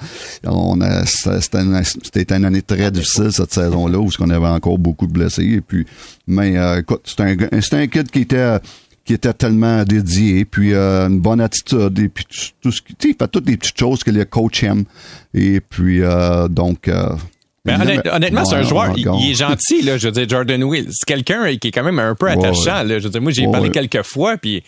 on c'était une, année très difficile, cette saison-là, où on avait encore beaucoup de blessés. Et puis, mais euh, écoute, c'était un, un kid qui était qui était tellement dédié, puis euh, une bonne attitude, et puis tout ce qui, il fait toutes les petites choses que les coachs aiment. Et puis, euh, donc, mais honnêtement, c'est un joueur, il, est gentil, là, je veux dire, Jordan Will. C'est quelqu'un qui est quand même un peu attachant, là. Je veux dire, moi, j'ai parlé quelques fois, puis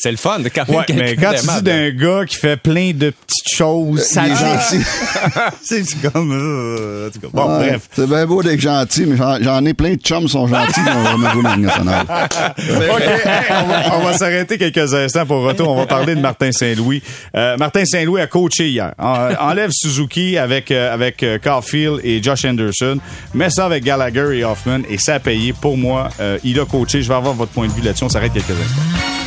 c'est le fun de quand même ouais, mais quand tu dis d'un gars qui fait plein de petites choses, ça gentil. c'est comme euh, bon bref. C'est bien beau d'être gentil, mais j'en ai plein de chums qui sont gentils dans le niveau national. OK, on va, s'arrêter quelques instants pour retour, on va parler de Martin Saint-Louis. Euh, Martin Saint-Louis a coaché hier. enlève Suzuki avec euh, avec euh, Caulfield et Josh Anderson, met ça avec Gallagher et Hoffman et ça a payé pour moi. il a coaché, je vais avoir votre point de vue là-dessus, on s'arrête quelques instants.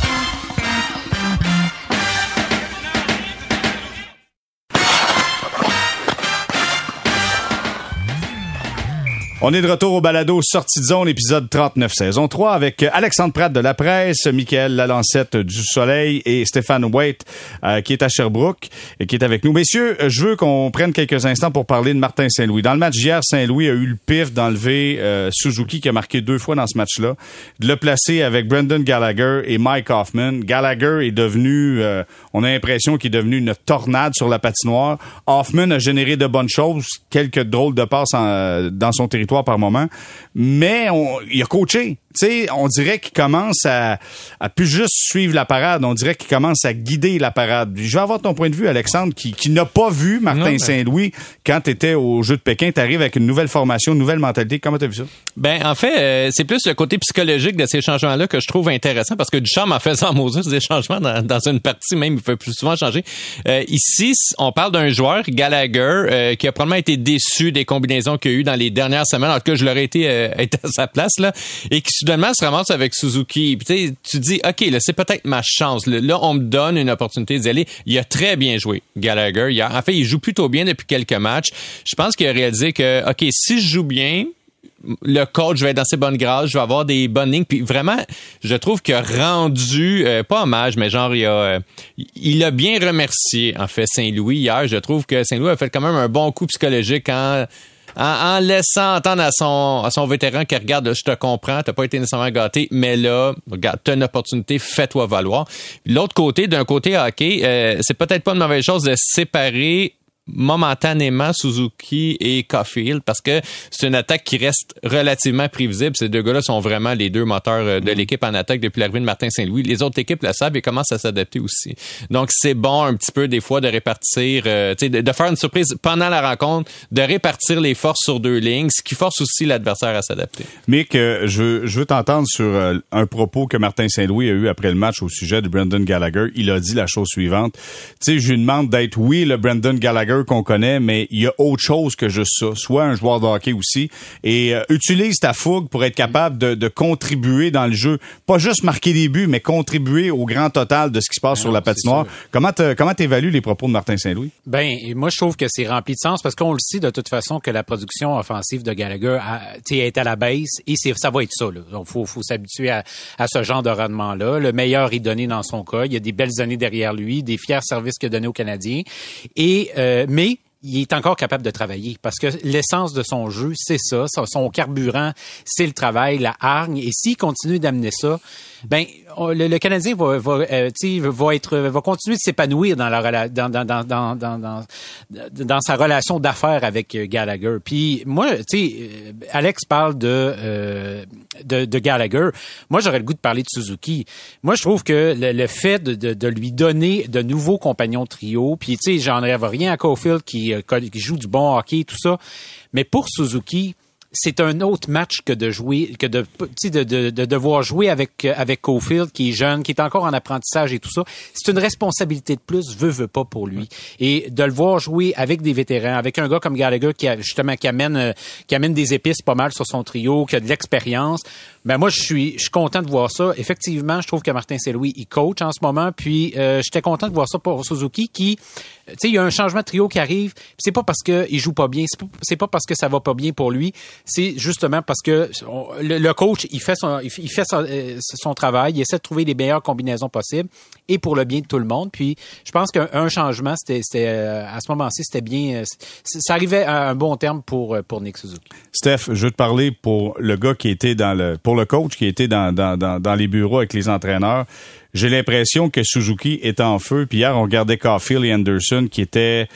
On est de retour au balado Sortie de zone, épisode 39, saison 3, avec Alexandre Pratt de La Presse, Michael Lalancette du Soleil et Stéphane White, euh, qui est à Sherbrooke et qui est avec nous. Messieurs, je veux qu'on prenne quelques instants pour parler de Martin Saint-Louis. Dans le match hier, Saint-Louis a eu le pif d'enlever euh, Suzuki, qui a marqué deux fois dans ce match-là, de le placer avec Brendan Gallagher et Mike Hoffman. Gallagher est devenu, euh, on a l'impression qu'il est devenu une tornade sur la patinoire. Hoffman a généré de bonnes choses, quelques drôles de passes dans son territoire par moment, mais il a coaché sais, on dirait qu'il commence à, à plus juste suivre la parade, on dirait qu'il commence à guider la parade. Je vais avoir ton point de vue, Alexandre, qui, qui n'a pas vu Martin Saint-Louis quand tu étais au Jeu de Pékin. Tu arrives avec une nouvelle formation, une nouvelle mentalité. Comment tu as vu ça? Ben, en fait, euh, c'est plus le côté psychologique de ces changements-là que je trouve intéressant parce que Duchamp en faisant Moses des changements dans, dans, une partie même, il fait plus souvent changer. Euh, ici, on parle d'un joueur, Gallagher, euh, qui a probablement été déçu des combinaisons qu'il y a eu dans les dernières semaines. En tout cas, je l'aurais été, été à sa place, là, et qui soudainement se ramasse avec Suzuki. Puis tu dis, OK, là, c'est peut-être ma chance. Là, on me donne une opportunité d'y aller. Il a très bien joué, Gallagher. Il a, en fait, il joue plutôt bien depuis quelques matchs. Je pense qu'il a réalisé que, OK, si je joue bien, le coach va être dans ses bonnes grâces, je vais avoir des bonnes lignes. Puis vraiment, je trouve qu'il a rendu, euh, pas hommage, mais genre, il a, euh, il a bien remercié, en fait, Saint-Louis hier. Je trouve que Saint-Louis a fait quand même un bon coup psychologique en laissant entendre à son, à son vétéran qui regarde, je te comprends, t'as pas été nécessairement gâté, mais là, regarde, t'as une opportunité, fais-toi valoir. L'autre côté, d'un côté hockey, euh, c'est peut-être pas une mauvaise chose de séparer momentanément Suzuki et Caulfield parce que c'est une attaque qui reste relativement prévisible. Ces deux gars-là sont vraiment les deux moteurs euh, de mm. l'équipe en attaque depuis l'arrivée de Martin Saint-Louis. Les autres équipes le savent et commencent à s'adapter aussi. Donc c'est bon un petit peu des fois de répartir, euh, de, de faire une surprise pendant la rencontre, de répartir les forces sur deux lignes, ce qui force aussi l'adversaire à s'adapter. Mick, euh, je, je veux t'entendre sur un propos que Martin Saint-Louis a eu après le match au sujet de Brendan Gallagher. Il a dit la chose suivante. Tu sais, je lui demande d'être oui le Brendan Gallagher Gallagher qu'on connaît, mais il y a autre chose que juste ça. Soit un joueur de hockey aussi. Et euh, utilise ta fougue pour être capable de, de, contribuer dans le jeu. Pas juste marquer des buts, mais contribuer au grand total de ce qui se passe ben sur la patinoire. Comment comment t'évalues les propos de Martin Saint-Louis? Ben, moi, je trouve que c'est rempli de sens parce qu'on le sait de toute façon que la production offensive de Gallagher a, est à la baisse et ça va être ça. Là. Donc, faut, faut s'habituer à, à, ce genre de rendement-là. Le meilleur est donné dans son cas. Il y a des belles années derrière lui, des fiers services qu'il a donnés aux Canadiens. Et, euh, mais il est encore capable de travailler parce que l'essence de son jeu, c'est ça. Son carburant, c'est le travail, la hargne. Et s'il continue d'amener ça, ben le, le, Canadien va va, euh, va être va continuer de s'épanouir dans la dans dans dans dans dans, dans sa relation d'affaires avec euh, Gallagher. Puis moi, tu sais, euh, Alex parle de, de, de Gallagher. Moi, j'aurais le goût de parler de Suzuki. Moi, je trouve que le, le fait de, de, de, lui donner de nouveaux compagnons trio, puis tu sais, j'en rêve rien à Caulfield qui, qui joue du bon hockey, tout ça. Mais pour Suzuki, c'est un autre match que de jouer, que de, de, de, de devoir jouer avec, avec Cofield, qui est jeune, qui est encore en apprentissage et tout ça. C'est une responsabilité de plus, veut, veut pas pour lui. Et de le voir jouer avec des vétérans, avec un gars comme Gallagher qui a, justement, qui amène, euh, qui amène des épices pas mal sur son trio, qui a de l'expérience. Ben moi, je suis, je suis content de voir ça. Effectivement, je trouve que Martin Saint-Louis, il coach en ce moment. Puis, euh, j'étais content de voir ça pour Suzuki, qui, tu sais, il y a un changement de trio qui arrive. C'est pas parce qu'il joue pas bien, c'est pas, pas parce que ça va pas bien pour lui. C'est justement parce que le, coach, il fait son, il fait son, euh, son, travail, il essaie de trouver les meilleures combinaisons possibles et pour le bien de tout le monde. Puis, je pense qu'un changement, c'était, euh, à ce moment-ci, c'était bien, ça arrivait à un bon terme pour pour Nick Suzuki. Steph, je veux te parler pour le gars qui était dans le pour le coach qui était dans, dans, dans, les bureaux avec les entraîneurs, j'ai l'impression que Suzuki est en feu. Puis hier, on regardait Caulfield et Anderson qui étaient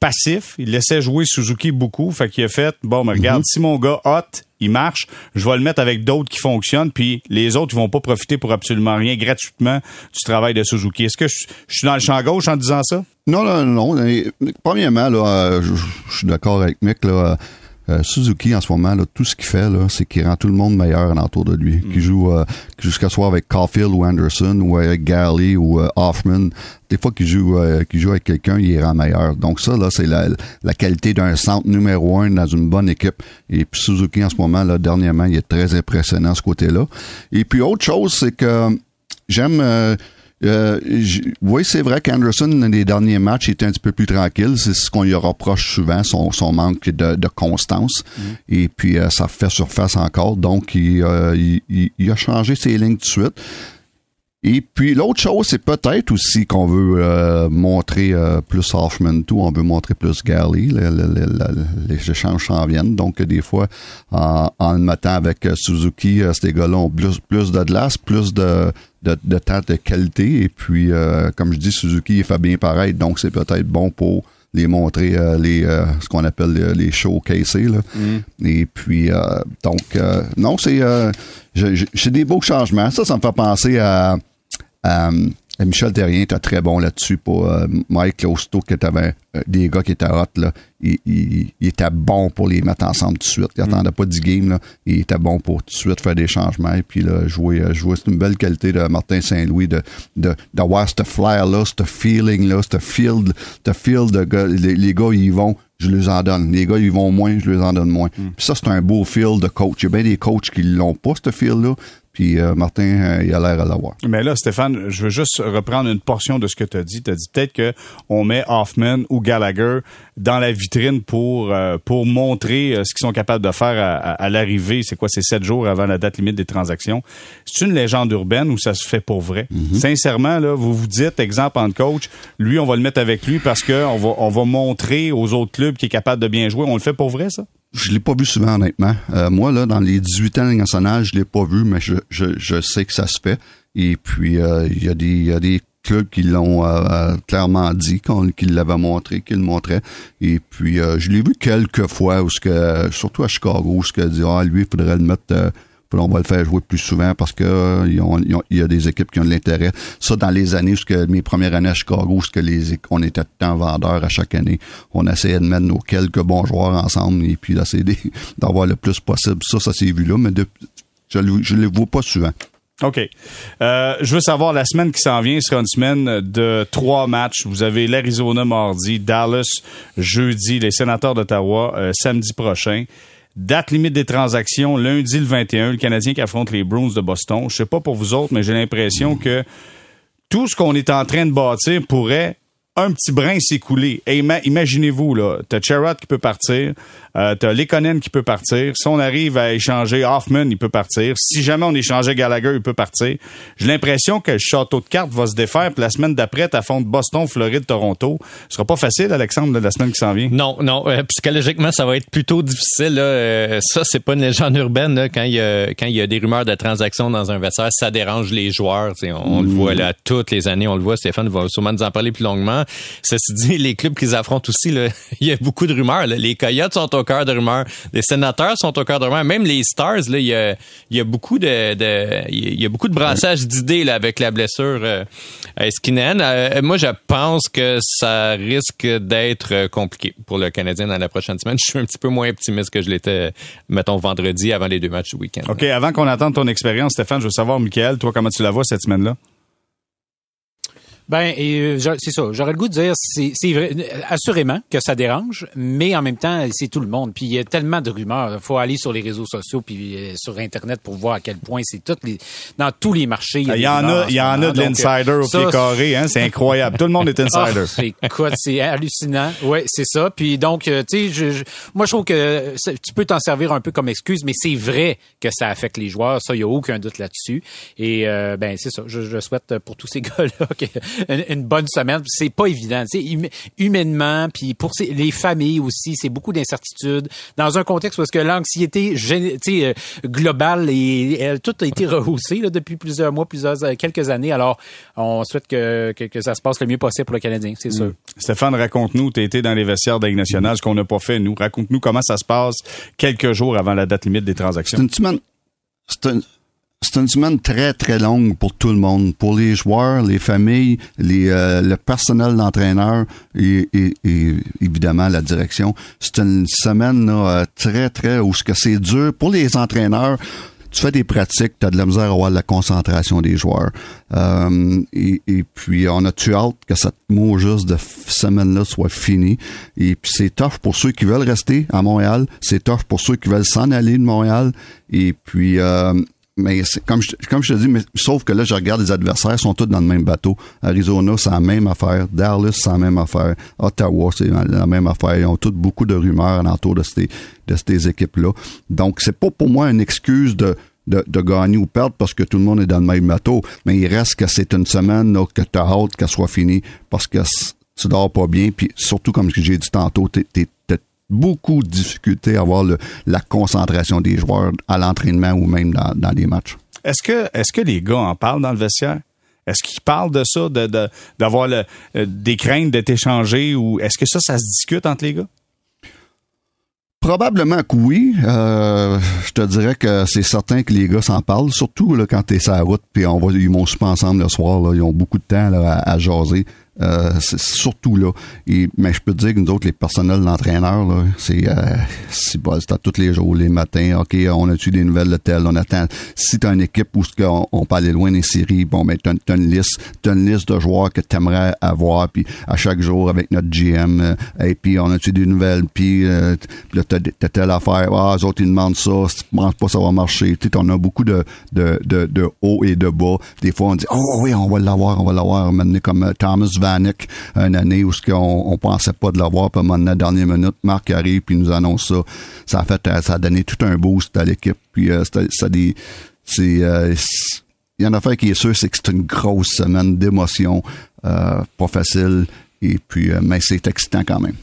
passifs. Il laissait jouer Suzuki beaucoup. Fait qu'il a fait, bon, mais regarde, mhm. si mon gars hot, il marche, je vais le mettre avec d'autres qui fonctionnent, puis les autres, ils vont pas profiter pour absolument rien gratuitement du travail de Suzuki. Est-ce que je, suis dans le champ gauche en disant ça? Non, non, non. Premièrement, là, euh, je, je suis d'accord avec Mick, là. Euh, Suzuki, en ce moment, là, tout ce qu'il fait, là, c'est qu'il rend tout le monde meilleur autour de lui. Mm. Qui joue, euh, jusqu'à soit avec Caulfield ou Anderson ou avec Galley ou euh, Hoffman. Des fois qu'il joue, euh, qu'il joue avec quelqu'un, il rend meilleur. Donc ça, là, c'est la, la qualité d'un centre numéro un dans une bonne équipe. Et puis Suzuki, en ce moment, là, dernièrement, il est très impressionnant ce côté-là. Et puis autre chose, c'est que j'aime euh, oui, c'est vrai qu'Anderson, dans les derniers matchs, était un petit peu plus tranquille. C'est ce qu'on lui reproche souvent, son, son manque de, de constance. Mm. Et puis, euh, ça fait surface encore. Donc, il, euh, il, il, a changé ses lignes tout de suite. Et puis l'autre chose, c'est peut-être aussi qu'on veut euh, montrer euh, plus Hoffman tout, on veut montrer plus Galley, les échanges s'en viennent. Donc des fois, en, en le mettant avec euh, Suzuki, ces gars-là ont plus, plus de glace, plus de, de, de temps de qualité. Et puis, comme je dis, Suzuki, il fait bien pareil, donc c'est peut-être bon pour les montrer les ce qu'on appelle les, les là. Mm. et puis donc non c'est j'ai des beaux changements ça ça me fait penser à euh, Michel Terrien était très bon là-dessus pour euh, Mike Losto, qui était euh, des gars qui étaient hot, là. Il, il, était bon pour les mettre ensemble tout de suite. Il mm. attendait pas 10 games, là. Il était bon pour tout de suite faire des changements et puis là, jouer, jouer. C'est une belle qualité de Martin Saint-Louis de, de, d'avoir ce flair-là, ce feeling-là, ce field, ce field de gars. Les, gars, ils vont, je les en donne. Les gars, ils vont moins, je les en donne moins. Mm. Puis ça, c'est un beau feel de coach. Il y a bien des coachs qui l'ont pas, ce feel-là. Puis euh, Martin, euh, il a l'air à l'avoir. Mais là, Stéphane, je veux juste reprendre une portion de ce que tu as dit. Tu as dit peut-être que on met Hoffman ou Gallagher dans la vitrine pour euh, pour montrer ce qu'ils sont capables de faire à, l'arrivée. C'est quoi, c'est sept jours avant la date limite des transactions. C'est une légende urbaine ou ça se fait pour vrai? Mm-hmm. Sincèrement, là, vous vous dites, exemple en coach, lui, on va le mettre avec lui parce que on va, on va montrer aux autres clubs qu'il est capable de bien jouer. On le fait pour vrai, ça? Je l'ai pas vu souvent, honnêtement. Euh, moi, là, dans les 18 ans de nationale, je l'ai pas vu, mais je, je, je, sais que ça se fait. Et puis, euh, il y, a des, y a des clubs qui l'ont euh, clairement dit, qu'ils l'avaient montré, qu'ils le montraient. Et puis, je l'ai vu quelques fois, où ce que, surtout à Chicago, où ce que dit, ah, lui, il faudrait le mettre on va le faire jouer plus souvent parce que euh, y a des équipes qui ont de l'intérêt. Ça, dans les années, que mes premières années à Chicago, que les on était tant vendeurs à chaque année, on essayait de mettre nos quelques bons joueurs ensemble et puis d'essayer d'avoir le plus possible. Ça, ça s'est vu là, mais je ne les vois pas souvent. OK. Euh, je veux savoir, la semaine qui s'en vient sera une semaine de trois matchs. Vous avez l'Arizona mardi, Dallas jeudi, les sénateurs d'Ottawa euh, samedi prochain. Date limite des transactions, lundi le 21, le Canadien qui affronte les Bruins de Boston. Je sais pas pour vous autres, mais j'ai l'impression que tout ce qu'on est en train de bâtir pourrait un petit brin s'écouler. Et imaginez-vous, là, t'as Cherrod qui peut partir, euh, t'as Lekonen qui peut partir. Si on arrive à échanger Hoffman, il peut partir. Si jamais on échangeait Gallagher, il peut partir. J'ai l'impression que le château de cartes va se défaire, puis la semaine d'après, t'affrontes Boston, Floride, Toronto. Ce sera pas facile, Alexandre, de la semaine qui s'en vient. Non, non. Euh, psychologiquement, ça va être plutôt difficile. Là. Euh, ça, c'est pas une légende urbaine. Là. Quand il y a quand il y a des rumeurs de transactions dans un vestiaire, ça dérange les joueurs. On, on le voit là toutes les années. On le voit. Stéphane va sûrement nous en parler plus longuement. Ceci dit, les clubs qu'ils affrontent aussi, il y a beaucoup de rumeurs. Les Coyotes sont au cœur de rumeurs. Les sénateurs sont au cœur de rumeurs. Même les Stars, il y a, beaucoup de, de brassage d'idées avec la blessure euh, à Euh, moi, je pense que ça risque d'être compliqué pour le Canadien dans la prochaine semaine. Je suis un petit peu moins optimiste que je l'étais, mettons, vendredi avant les deux matchs du week-end. OK, avant qu'on attende ton expérience, Stéphane, je veux savoir, Michael, toi, comment tu la vois cette semaine-là? Ben, et c'est ça. J'aurais le goût de dire, c'est vrai, assurément que ça dérange, mais en même temps, c'est tout le monde. Puis il y a tellement de rumeurs. Il faut aller sur les réseaux sociaux puis euh, sur Internet pour voir à quel point c'est toutes les, dans tous les marchés. Il y, en a, il y en a de l'insider au pied carré, hein. C'est incroyable. tout le monde est insider. Oh, écoute, c'est hallucinant. Ouais, c'est ça. Puis donc, euh, tu sais, je, moi je trouve que tu peux t'en servir un peu comme excuse, mais c'est vrai que ça affecte les joueurs. Ça, il y a aucun doute là-dessus. Et euh, ben c'est ça. Je, je souhaite pour tous ces gars-là que une, bonne semaine. C'est pas évident, hum, humainement, puis pour les familles aussi, c'est beaucoup d'incertitudes dans un contexte parce que l'anxiété euh, globale et elle, tout a été rehaussé là, depuis plusieurs mois, plusieurs euh, quelques années. Alors, on souhaite que, que, ça se passe le mieux possible pour le Canadien, c'est sûr. Mm. Stéphane, raconte-nous, tu été dans les vestiaires de nationale, ce qu'on n'a pas fait nous. Raconte-nous comment ça se passe quelques jours avant la date limite des transactions. C'est une semaine. C'est c'est une semaine très, très longue pour tout le monde, pour les joueurs, les familles, les, euh, le personnel d'entraîneur et, évidemment la direction. C'est une semaine euh, très, très où c'est dur pour les entraîneurs. Tu fais des pratiques, tu as de la misère à avoir la concentration des joueurs. Euh, et, puis, on a-tu hâte que cette mot juste de semaine-là soit finie. Et puis, c'est tough pour ceux qui veulent rester à Montréal. C'est tough pour ceux qui veulent s'en aller de Montréal. Et puis, mais comme je, te dis, sauf que là, je regarde les adversaires, ils sont tous dans le même bateau. Arizona, c'est la même affaire. Dallas, c'est la même affaire. Ottawa, c'est la même affaire. Ils ont toutes beaucoup de rumeurs alentour de ces, de ces équipes-là. Donc, c'est pas pour moi une excuse de, de, gagner ou perdre parce que tout le monde est dans le même bateau. Mais il reste que c'est une semaine là, que tu as hâte qu'elle soit finie parce que tu dors pas bien. Puis surtout, comme j'ai dit tantôt, tu beaucoup de difficultés à avoir la concentration des joueurs à l'entraînement ou même dans, les matchs. Est-ce que, est-ce que les gars en parlent dans le vestiaire? Est-ce qu'ils parlent de ça, de, d'avoir euh, des craintes d'être échangés ou est-ce que ça, ça se discute entre les gars? Probablement que oui. Euh, je te dirais que c'est certain que les gars s'en parlent, surtout là, quand t'es sur la route, puis on va, ils vont ensemble le soir. Là, ils ont beaucoup de temps là, à, jaser. Euh, c'est surtout là. Mais je peux te dire que nous autres, les personnels d'entraîneur, là, c'est, euh, c'est, c'est à tous les jours, les matins. OK, on a-tu des nouvelles de tel? On attend. Si t'as une équipe où on, on peut aller loin des séries, bon, ben, t'as, t'as une liste, t'as une liste de joueurs que t'aimerais avoir, puis à chaque jour avec notre GM, euh, et puis on a-tu des nouvelles, puis euh, là, t'as, t'as telle affaire. Ah, les autres, ils demandent ça. Si tu penses pas, ça va marcher. Tu sais, on a beaucoup de, de, et de bas. Des fois, on dit, oh oui, on va l'avoir, on va l'avoir. Maintenant, comme euh, Thomas Une année où ce on, on pensait pas de l'avoir, puis à la dernière minute, Marc arrive puis nous annonce ça. Ça a fait, euh, ça a donné tout un boost à l'équipe. Puis euh, ça c'est, euh, il y en a fait qui est sûr, c'est que c'est une grosse semaine d'émotion, euh, pas facile. Et puis, mais c'est excitant quand même.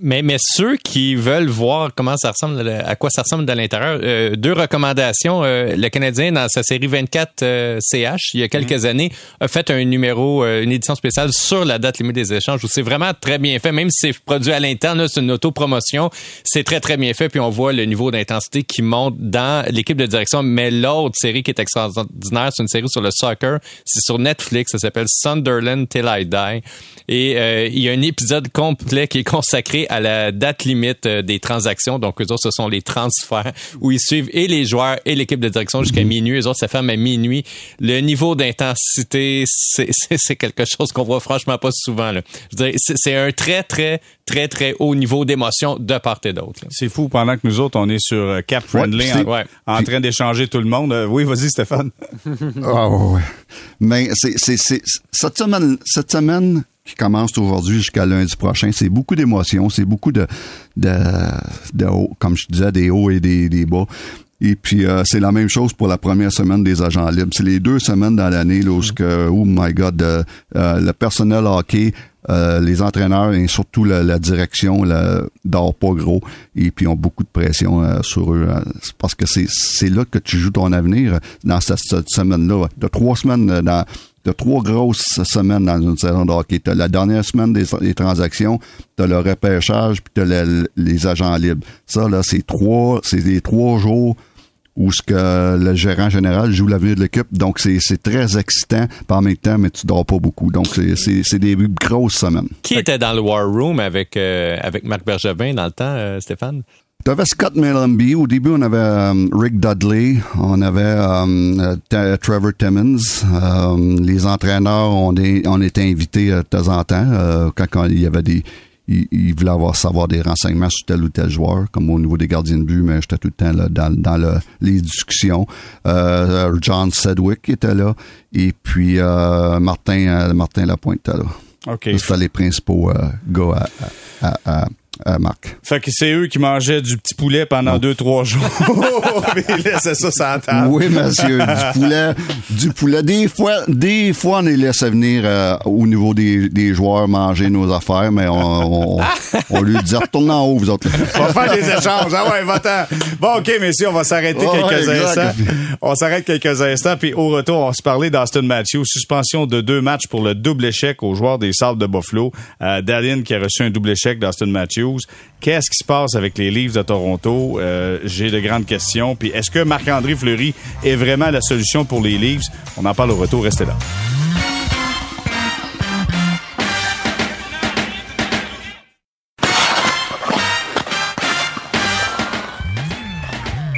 Mais, mais ceux qui veulent voir comment ça ressemble, à quoi ça ressemble de l'intérieur, euh, deux recommandations. Euh, le Canadien, dans sa série 24 euh, CH, il y a quelques mhm. années, a fait un numéro, une édition spéciale sur la date limite des échanges où c'est vraiment très bien fait. Même si c'est produit à l'interne, c'est une autopromotion, c'est très, très bien fait. Puis on voit le niveau d'intensité qui monte dans l'équipe de direction. Mais l'autre série qui est extraordinaire, c'est une série sur le soccer. C'est sur Netflix. Ça s'appelle Sunderland Till I Die. Et il y a un épisode complet qui est consacré à la date limite euh, des transactions. Donc, eux autres, ce sont les transferts où ils suivent et les joueurs et l'équipe de direction jusqu'à Mhm. minuit. Eux autres, ça ferme à minuit. Le niveau d'intensité, c'est- c'est c'est quelque chose qu'on voit franchement pas souvent. Là. Je veux dire, c'est c'est un très, très, très, très haut niveau d'émotion de part et d'autre. C'est fou, pendant que nous autres, on est sur euh, Cap Friendly, en, Ouais. en train d'échanger tout le monde. Euh, oui, vas-y, Stéphane. Ah ouais, ouais. Mais c'est c'est c'est cette semaine cette semaine qui commence aujourd'hui jusqu'à lundi prochain, c'est beaucoup d'émotions, c'est beaucoup de de de hauts, comme je disais des hauts et des, des bas. Et puis euh, c'est la même chose pour la première semaine des agents libres. C'est les deux semaines dans l'année là, où oh my god euh, le personnel hockey euh, les entraîneurs et surtout la, la direction là, dort pas gros et puis ont beaucoup de pression euh, sur eux C'est parce que c'est c'est là que tu joues ton avenir dans cette, cette semaine-là. De trois semaines euh, dans de trois grosses semaines dans une saison de hockey. T'as la dernière semaine des, des transactions, t'as le repêchage, puis t'as le- les agents libres. Ça, là, c'est trois, c'est les trois jours où ce que le gérant général joue l'avenir de l'équipe. Donc, c'est, c'est très excitant, par en même temps, mais tu dors pas beaucoup. Donc, c'est, c'est, c'est des grosses semaines. Qui était dans le War Room avec, euh, avec Marc Bergevin dans le temps, euh, Stéphane? T'avais Scott Mellenby. Au début, on avait euh, Rick Dudley. On avait euh, T- Trevor Timmons. Euh, les entraîneurs, on, est, on était invités euh, de temps en temps euh, quand, quand il y avait des... Ils, voulaient avoir savoir des renseignements sur tel ou tel joueur, comme au niveau des gardiens de but, mais j'étais tout le temps là, dans, dans le, les discussions. Euh, John Sedgwick était là. Et puis euh, Martin, euh, Martin Lapointe était là. OK. Ça, C'était les principaux euh, gars à, à, à, à Marc. Fait que c'est eux qui mangeaient du petit poulet pendant deux, trois jours. Mais ils laissaient ça table. Oui, monsieur, du poulet, du poulet. Des fois, des fois, on les laisse venir euh, au niveau des, des joueurs manger nos affaires, mais on, on, on lui dit retourne en haut, vous autres. On va faire des échanges. Ah ouais, va-t'en. Bon, OK, messieurs, on va s'arrêter quelques instants. On s'arrête quelques instants, puis au retour, on va se parler d'Austin Matthews. Suspension de deux matchs pour le double échec aux joueurs des Sables de Buffalo. Euh, qui a reçu un double échec d'Austin Matthews. Qu'est-ce qui se passe avec les Leafs de Toronto? Euh, J'ai de grandes questions. Puis est-ce que Marc-André Fleury est vraiment la solution pour les Leafs? On en parle au retour. Restez là.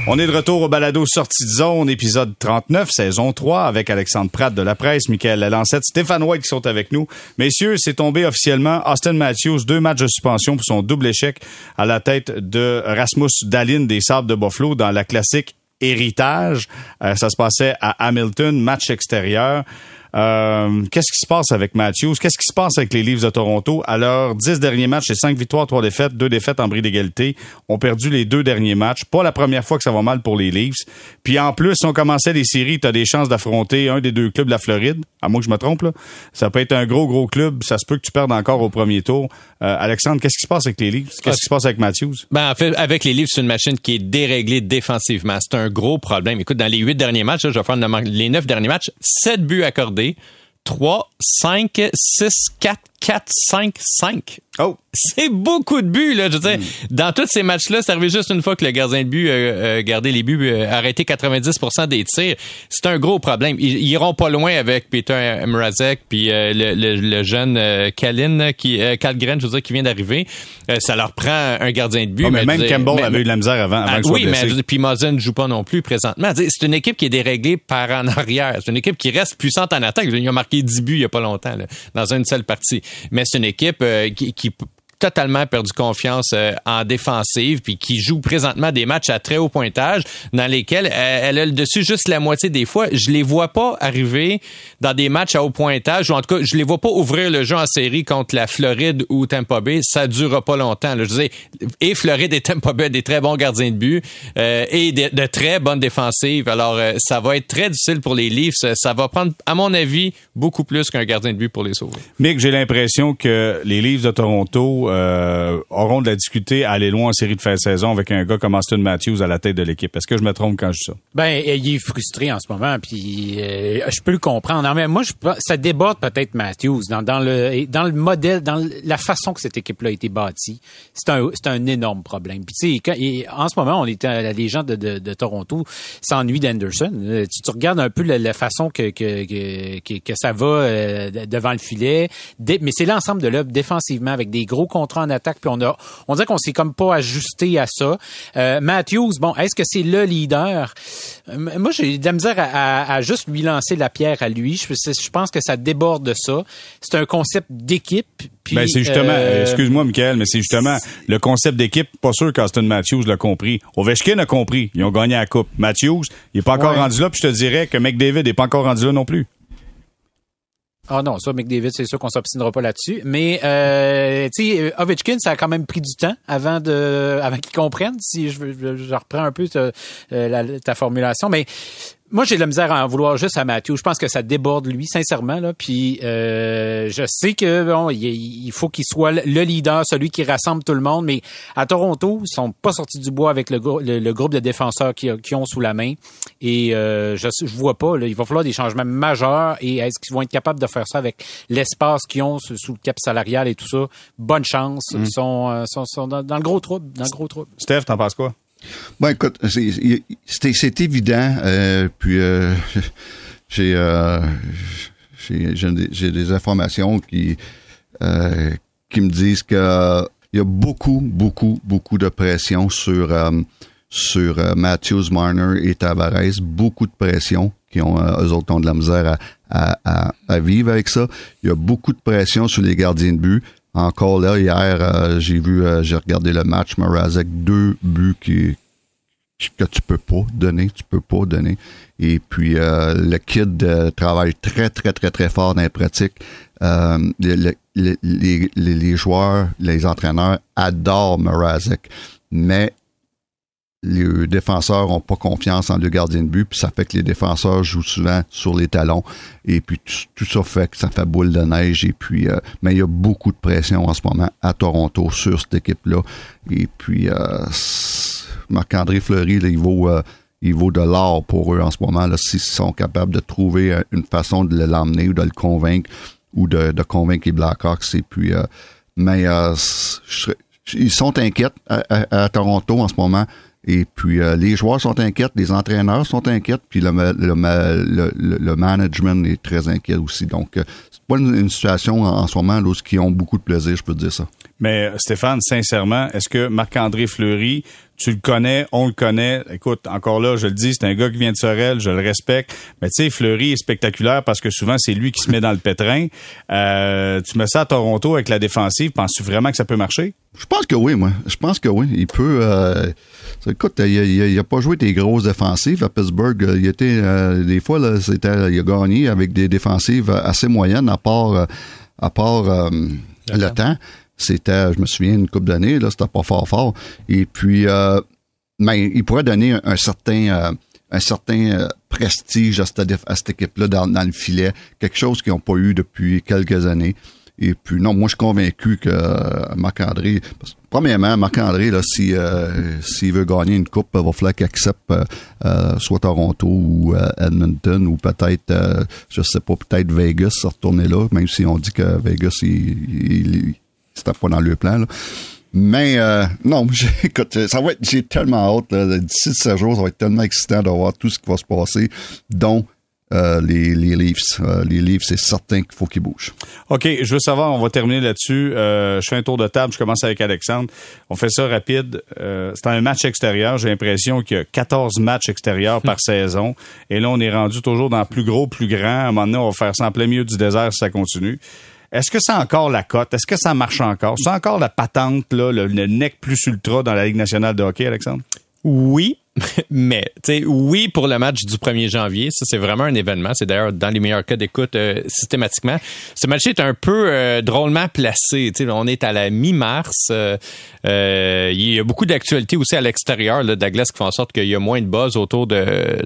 On est de retour au balado Sortie de zone, épisode 39, saison 3, avec Alexandre Pratt de la presse, Michael Lalancette, Stéphane White qui sont avec nous. Messieurs, c'est tombé officiellement. Austin Matthews, deux matchs de suspension pour son double échec à la tête de Rasmus Dallin des Sables de Buffalo dans la classique Héritage. Euh, ça se passait à Hamilton, match extérieur. Euh, Qu'est-ce qui se passe avec Matthews? Qu'est-ce qui se passe avec les Leafs de Toronto? À leurs dix derniers matchs, c'est cinq victoires, trois défaites, deux défaites en bris d'égalité. ont perdu les deux derniers matchs. Pas la première fois que ça va mal pour les Leafs. Puis en plus, si on commençait les séries, tu as des chances d'affronter un des deux clubs de la Floride. À moins que je me trompe. Ça peut être un gros, gros club. Ça se peut que tu perdes encore au premier tour. Euh, Alexandre, qu'est-ce qui se passe avec les Leafs? Qu'est-ce qui se passe avec Matthews? Ben, en fait, avec les Leafs, c'est une machine qui est déréglée défensivement. C'est un gros problème. Écoute, dans les huit derniers matchs, là, je vais faire les neuf derniers matchs, sept buts accordés, 3, 5, 6, 4, 4, 5, 5. Oh! C'est beaucoup de buts, là. Je veux dire, dans tous ces matchs-là, c'est arrivé juste une fois que le gardien de but euh, euh, gardé les buts, euh, arrêté 90% des tirs. C'est un gros problème. Ils, ils iront pas loin avec Peter Mrazek puis euh, le, le- le jeune euh, Kalin, qui, euh, Kalgren, je veux dire, qui vient d'arriver. Euh, ça leur prend un gardien de but. Oh, mais même dire, Campbell mais- avait eu de la misère avant, avant ah, oui, mais blessé. puis Mazen ne joue pas non plus présentement. C'est une équipe qui est déréglée par en arrière. C'est une équipe qui reste puissante en attaque. Ils ont marqué 10 buts il y a pas longtemps là, dans une seule partie. Mais c'est une équipe euh, qui, qui totalement perdu confiance euh, en défensive puis qui joue présentement des matchs à très haut pointage dans lesquels euh, elle a le dessus juste la moitié des fois. Je les vois pas arriver dans des matchs à haut pointage ou en tout cas je les vois pas ouvrir le jeu en série contre la Floride ou Tampa Bay. Ça durera pas longtemps là. je disais et Floride et Tampa Bay des très bons gardiens de but euh, et de, très bonnes défensives. Alors euh, ça va être très difficile pour les Leafs. Ça va prendre à mon avis beaucoup plus qu'un gardien de but pour les sauver. Mick, j'ai l'impression que les Leafs de Toronto euh, auront de la difficulté à aller loin en série de fin de saison avec un gars comme Austin Matthews à la tête de l'équipe. Est-ce que je me trompe quand je dis ça? Ben, il est frustré en ce moment, puis euh, je peux le comprendre. Non, mais moi, ça déborde peut-être Matthews dans, dans le dans le modèle, dans la façon que cette équipe-là a été bâtie. C'est un un énorme problème. Puis tu sais, en ce moment, on est à- les gens de, Toronto s'ennuient d'Anderson. Euh, Tu, regardes un peu la, façon que que, que, ça va euh, devant le filet, mais c'est l'ensemble de l'œuvre défensivement avec des gros contrat en attaque, puis on a, on dirait qu'on s'est comme pas ajusté à ça. Euh, Matthews, bon, est-ce que c'est le leader? Euh, moi, j'ai de la misère à, à, juste lui lancer la pierre à lui. Je, je pense que ça déborde de ça. C'est un concept d'équipe. Ben c'est justement, euh, excuse-moi, Michael, mais c'est justement le concept d'équipe. Pas sûr qu'Austin Matthews l'a compris. Ovechkin a compris. Ils ont gagné la coupe. Matthews, il est pas encore rendu là. Puis je te dirais que McDavid est pas encore rendu là non plus. Ah non, ça, McDavid, c'est sûr qu'on s'obstinera pas là-dessus. Mais euh, tu sais, Ovechkin, ça a quand même pris du temps avant de, avant qu'il comprenne. Si je, je, reprends un peu ta, euh, ta formulation, mais moi, j'ai de la misère à en vouloir juste à Matthew. Je pense que ça déborde lui, sincèrement. Là. Puis euh, je sais que bon, il, faut qu'il soit le leader, celui qui rassemble tout le monde. Mais à Toronto, ils sont pas sortis du bois avec le, le, groupe de défenseurs qu'ils qui ont sous la main. Et euh, je, je vois pas. Là, il va falloir des changements majeurs. Et est-ce qu'ils vont être capables de faire ça avec l'espace qu'ils ont sous le cap salarial et tout ça? Bonne chance. Ils mm. sont, euh, sont, sont dans, dans, le gros trouble. Dans le gros trouble. Steph, t'en penses quoi? Bon, écoute, c'est évident. Euh, puis euh, j'ai euh, j'ai des informations qui euh, qui me disent que il y a beaucoup, beaucoup, beaucoup de pression sur sur Matthews, Marner et Tavares. Beaucoup de pression qui ont eux autres ont de la misère à, à, vivre avec ça. Il y a beaucoup de pression sur les gardiens de but. Encore là, hier, euh, j'ai vu, euh, j'ai regardé le match Mrazek, deux buts qui, que tu peux pas donner, tu peux pas donner. Et puis euh, le kid travaille très très très très fort dans les pratiques. les, joueurs, les entraîneurs adorent Mrazek, mais les défenseurs ont pas confiance en le gardien de but, puis ça fait que les défenseurs jouent souvent sur les talons, et puis tout, ça fait que ça fait boule de neige, et puis euh, mais il y a beaucoup de pression en ce moment à Toronto sur cette équipe-là, et puis euh, Marc-André Fleury, il vaut euh, il vaut de l'or pour eux en ce moment, là, s'ils sont capables de trouver une façon de l'emmener ou de le convaincre, ou de, convaincre les Blackhawks, et puis mais ils sont inquiets à Toronto en ce moment et puis euh, les joueurs sont inquiets, les entraîneurs sont inquiets, puis le, le, le, management est très inquiet aussi. Donc, euh, c'est pas une, situation en, ce moment où qui ont beaucoup de plaisir, je peux dire ça. Mais Stéphane, sincèrement, est-ce que Marc-André Fleury, tu le connais, on le connaît? Écoute, encore là, je le dis, c'est un gars qui vient de Sorel, je le respecte. Mais tu sais, Fleury est spectaculaire parce que souvent, c'est lui qui se met dans le pétrin. Euh, tu mets ça à Toronto avec la défensive, penses-tu vraiment que ça peut marcher? Je pense que oui, moi. Je pense que oui. Il peut. Euh, écoute, il, a, pas joué des grosses défensives à Pittsburgh. Il était euh, des fois là, c'était, il a gagné avec des défensives assez moyennes, à part, euh, à part le, temps. C'était, je me souviens, une coupe d'années. Là, c'était pas fort fort. Et puis, mais il pourrait donner un, certain un certain prestige à cette, à cette équipe-là dans, dans, le filet, quelque chose qu'ils n'ont pas eu depuis quelques années. Et puis, non, moi, je suis convaincu que euh, Marc-André... Premièrement, Marc-André, là, si euh, s'il veut gagner une coupe, il va falloir qu'il accepte euh, soit Toronto ou Edmonton ou peut-être, je sais pas, peut-être Vegas, retourner là, même si on dit que Vegas, il, c'était pas dans le plan. Là. Mais non, écoute, ça va être, j'ai tellement hâte. D'ici ce jours, ça va être tellement excitant de voir tout ce qui va se passer, dont euh, les, les Leafs. Euh, les Leafs, c'est certain qu'il faut qu'ils bougent. OK, je veux savoir, on va terminer là-dessus. Euh, je fais un tour de table, je commence avec Alexandre. On fait ça rapide. c'est un match extérieur. J'ai l'impression qu'il y a 14 matchs extérieurs par saison. Et là, on est rendu toujours dans plus gros, plus grand. À un moment donné, on va faire ça en plein milieu du désert si ça continue. Est-ce que c'est encore la cote? Est-ce que ça marche encore? C'est encore la patente, là, le, le nec plus ultra dans la Ligue nationale de hockey, Alexandre? Oui, mais, tu sais, oui, pour le match du 1er janvier, ça, c'est vraiment un événement. C'est d'ailleurs dans les meilleurs cas d'écoute euh, systématiquement. Ce match est un peu euh, drôlement placé. Tu sais, on est à la mi-mars. Euh, il y a beaucoup d'actualités aussi à l'extérieur de la glace qui font en sorte qu'il y a moins de buzz autour de,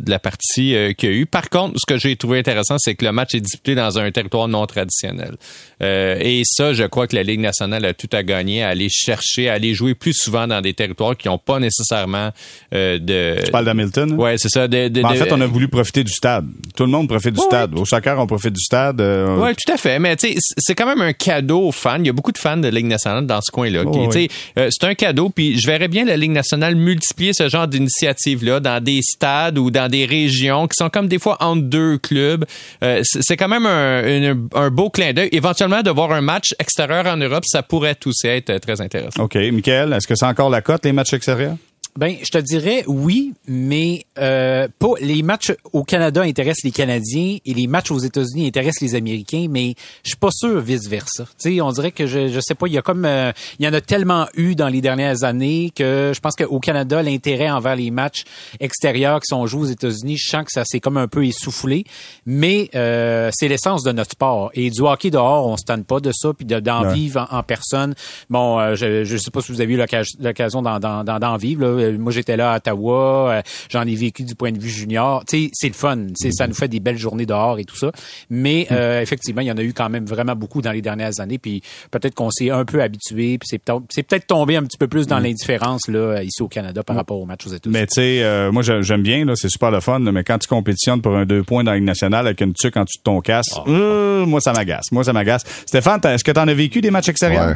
de la partie qu'il y a eu. Par contre, ce que j'ai trouvé intéressant, c'est que le match est disputé dans un territoire non traditionnel. et ça, je crois que la Ligue nationale a tout à gagner à aller chercher, à aller jouer plus souvent dans des territoires qui n'ont pas nécessairement de de. Tu parles d'Hamilton? hein? Ouais, c'est ça. De, de- Ben, en fait, on a voulu profiter du stade. Tout le monde profite du Ouais, stade. Au soccer, on profite du stade. euh, Oui, tout à fait. Mais tu sais, c'est quand même un cadeau aux fans. Il y a beaucoup de fans de Ligue nationale dans ce coin-là. Oh, euh, c'est un cadeau. Puis je verrais bien la Ligue nationale multiplier ce genre d'initiative-là dans des stades ou dans des régions qui sont comme des fois entre deux clubs. Euh, c'est quand même un, un beau clin d'œil. Éventuellement, de voir un match extérieur en Europe, ça pourrait aussi être très intéressant. OK. Michael, est-ce que c'est encore la cote, les matchs extérieurs? Ben, je te dirais oui, mais euh, pas les matchs au Canada intéressent les Canadiens et les matchs aux États-Unis intéressent les Américains, mais je suis pas sûr vice versa. Tu sais, on dirait que je je sais pas, il y a comme euh, il y en a tellement eu dans les dernières années que je pense qu'au Canada l'intérêt envers les matchs extérieurs qui sont joués aux États-Unis, je sens que ça s'est comme un peu essoufflé, mais euh, c'est l'essence de notre sport et du hockey dehors, on se tanne pas de ça puis de- d'en Ouais. vivre en, en personne. Bon, euh, je je sais pas si vous avez eu l'occasion d'en vivre là. Euh, Moi j'étais là à Ottawa, euh, j'en ai vécu du point de vue junior. Tu sais, c'est le fun, c'est ça nous fait des belles journées dehors et tout ça. Mais euh, effectivement, il y en a eu quand même vraiment beaucoup dans les dernières années puis peut-être qu'on s'est un peu habitué puis c'est peut-être c'est peut-être tombé un petit peu plus dans l'indifférence là ici au Canada par rapport aux matchs aux États-Unis. Mais tu sais, euh, moi j'ai- j'aime bien, là, c'est super le fun, là, mais quand tu compétitionnes pour un deux points dans la Ligue nationale avec une tuque en dessous de ton casque, euh, moi ça m'agace. Moi ça m'agace. Stéphane, est-ce que tu en as vécu des matchs extérieurs? Ouais.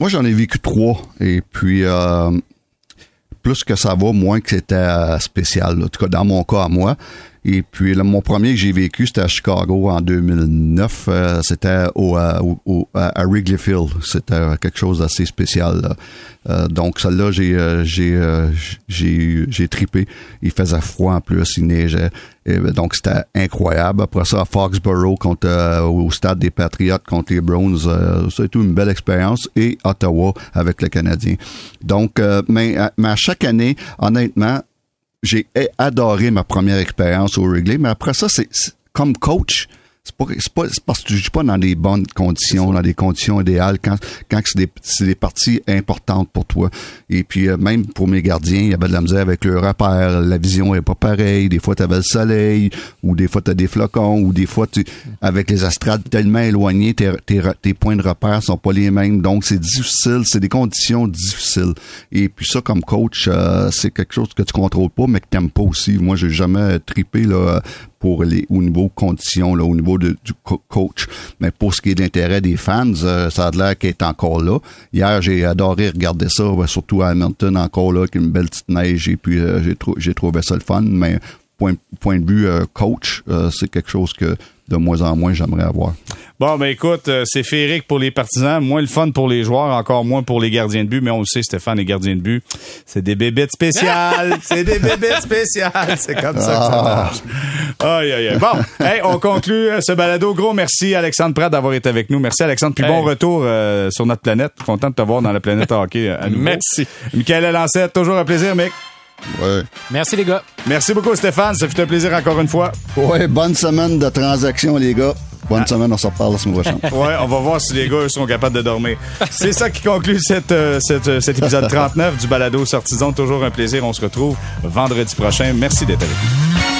Moi, j'en ai vécu trois. Et puis, euh, plus que ça va, moins que c'était euh, spécial. En tout cas, dans mon cas à moi. Et puis, là, mon premier que j'ai vécu, c'était à Chicago en 2009. Euh, c'était au, euh, au- au- à Wrigley Field. C'était euh, quelque chose d'assez spécial. là. Euh, donc, celle-là, j'ai euh, j'ai j'ai j'ai tripé. Il faisait froid en plus, il neigeait. Et, donc, c'était incroyable. Après ça, à Foxborough, contre, euh, au stade des Patriotes contre les Browns, euh, été une belle expérience. Et Ottawa avec le Canadien. Donc, euh, mais, mais à chaque année, honnêtement, j'ai adoré ma première expérience au Wrigley, mais après ça, c'est comme coach. C'est pas, c'est pas, c'est parce que tu joues pas dans des bonnes conditions, dans des conditions idéales, quand, quand c'est des, c'est des parties importantes pour toi. Et puis, euh, même pour mes gardiens, il y avait de la misère avec le repère, la vision est pas pareille, des fois tu avais le soleil, ou des fois tu as des flocons, ou des fois tu, avec les astrades tellement éloignées, tes, tes, tes points de repère sont pas les mêmes, donc c'est difficile, c'est des conditions difficiles. Et puis ça, comme coach, euh, c'est quelque chose que tu contrôles pas, mais que t'aimes pas aussi. Moi, j'ai jamais tripé là, pour les au niveau conditions, là, au niveau de- du co- coach. Mais pour ce qui est d'intérêt des fans, euh, ça a l'air qu'il est encore là. Hier, j'ai adoré regarder ça, surtout à Hamilton encore là, avec une belle petite neige, et puis euh, j'ai trouvé ça le fun. Mais point, point de vue euh, coach, euh, c'est quelque chose que de moins en moins j'aimerais avoir. Bon, ben écoute, euh, c'est féerique pour les partisans, moins le fun pour les joueurs, encore moins pour les gardiens de but, mais on le sait, Stéphane, les gardiens de but, c'est des bébêtes spéciales. c'est des bébêtes spéciales. C'est comme ça que ça marche. Aïe, aïe, aïe. Bon, hey, on conclut ce balado. Gros merci, Alexandre Pratt, d'avoir été avec nous. Merci, Alexandre. Puis Hey. bon retour euh, sur notre planète. Content de te voir dans la planète hockey à nouveau. Merci. Michael Lancette, toujours un plaisir, mec. Ouais. Merci les gars. Merci beaucoup, Stéphane. Ça fut un plaisir encore une fois. Ouais, bonne semaine de transaction, les gars. Bonne semaine, on se reparle la semaine prochaine. Ouais, on va voir si les gars eux, sont capables de dormir. C'est ça qui conclut cette, euh, cette, euh, cet épisode 39 du Balado Sortison. Toujours un plaisir. On se retrouve vendredi prochain. Merci d'être avec nous.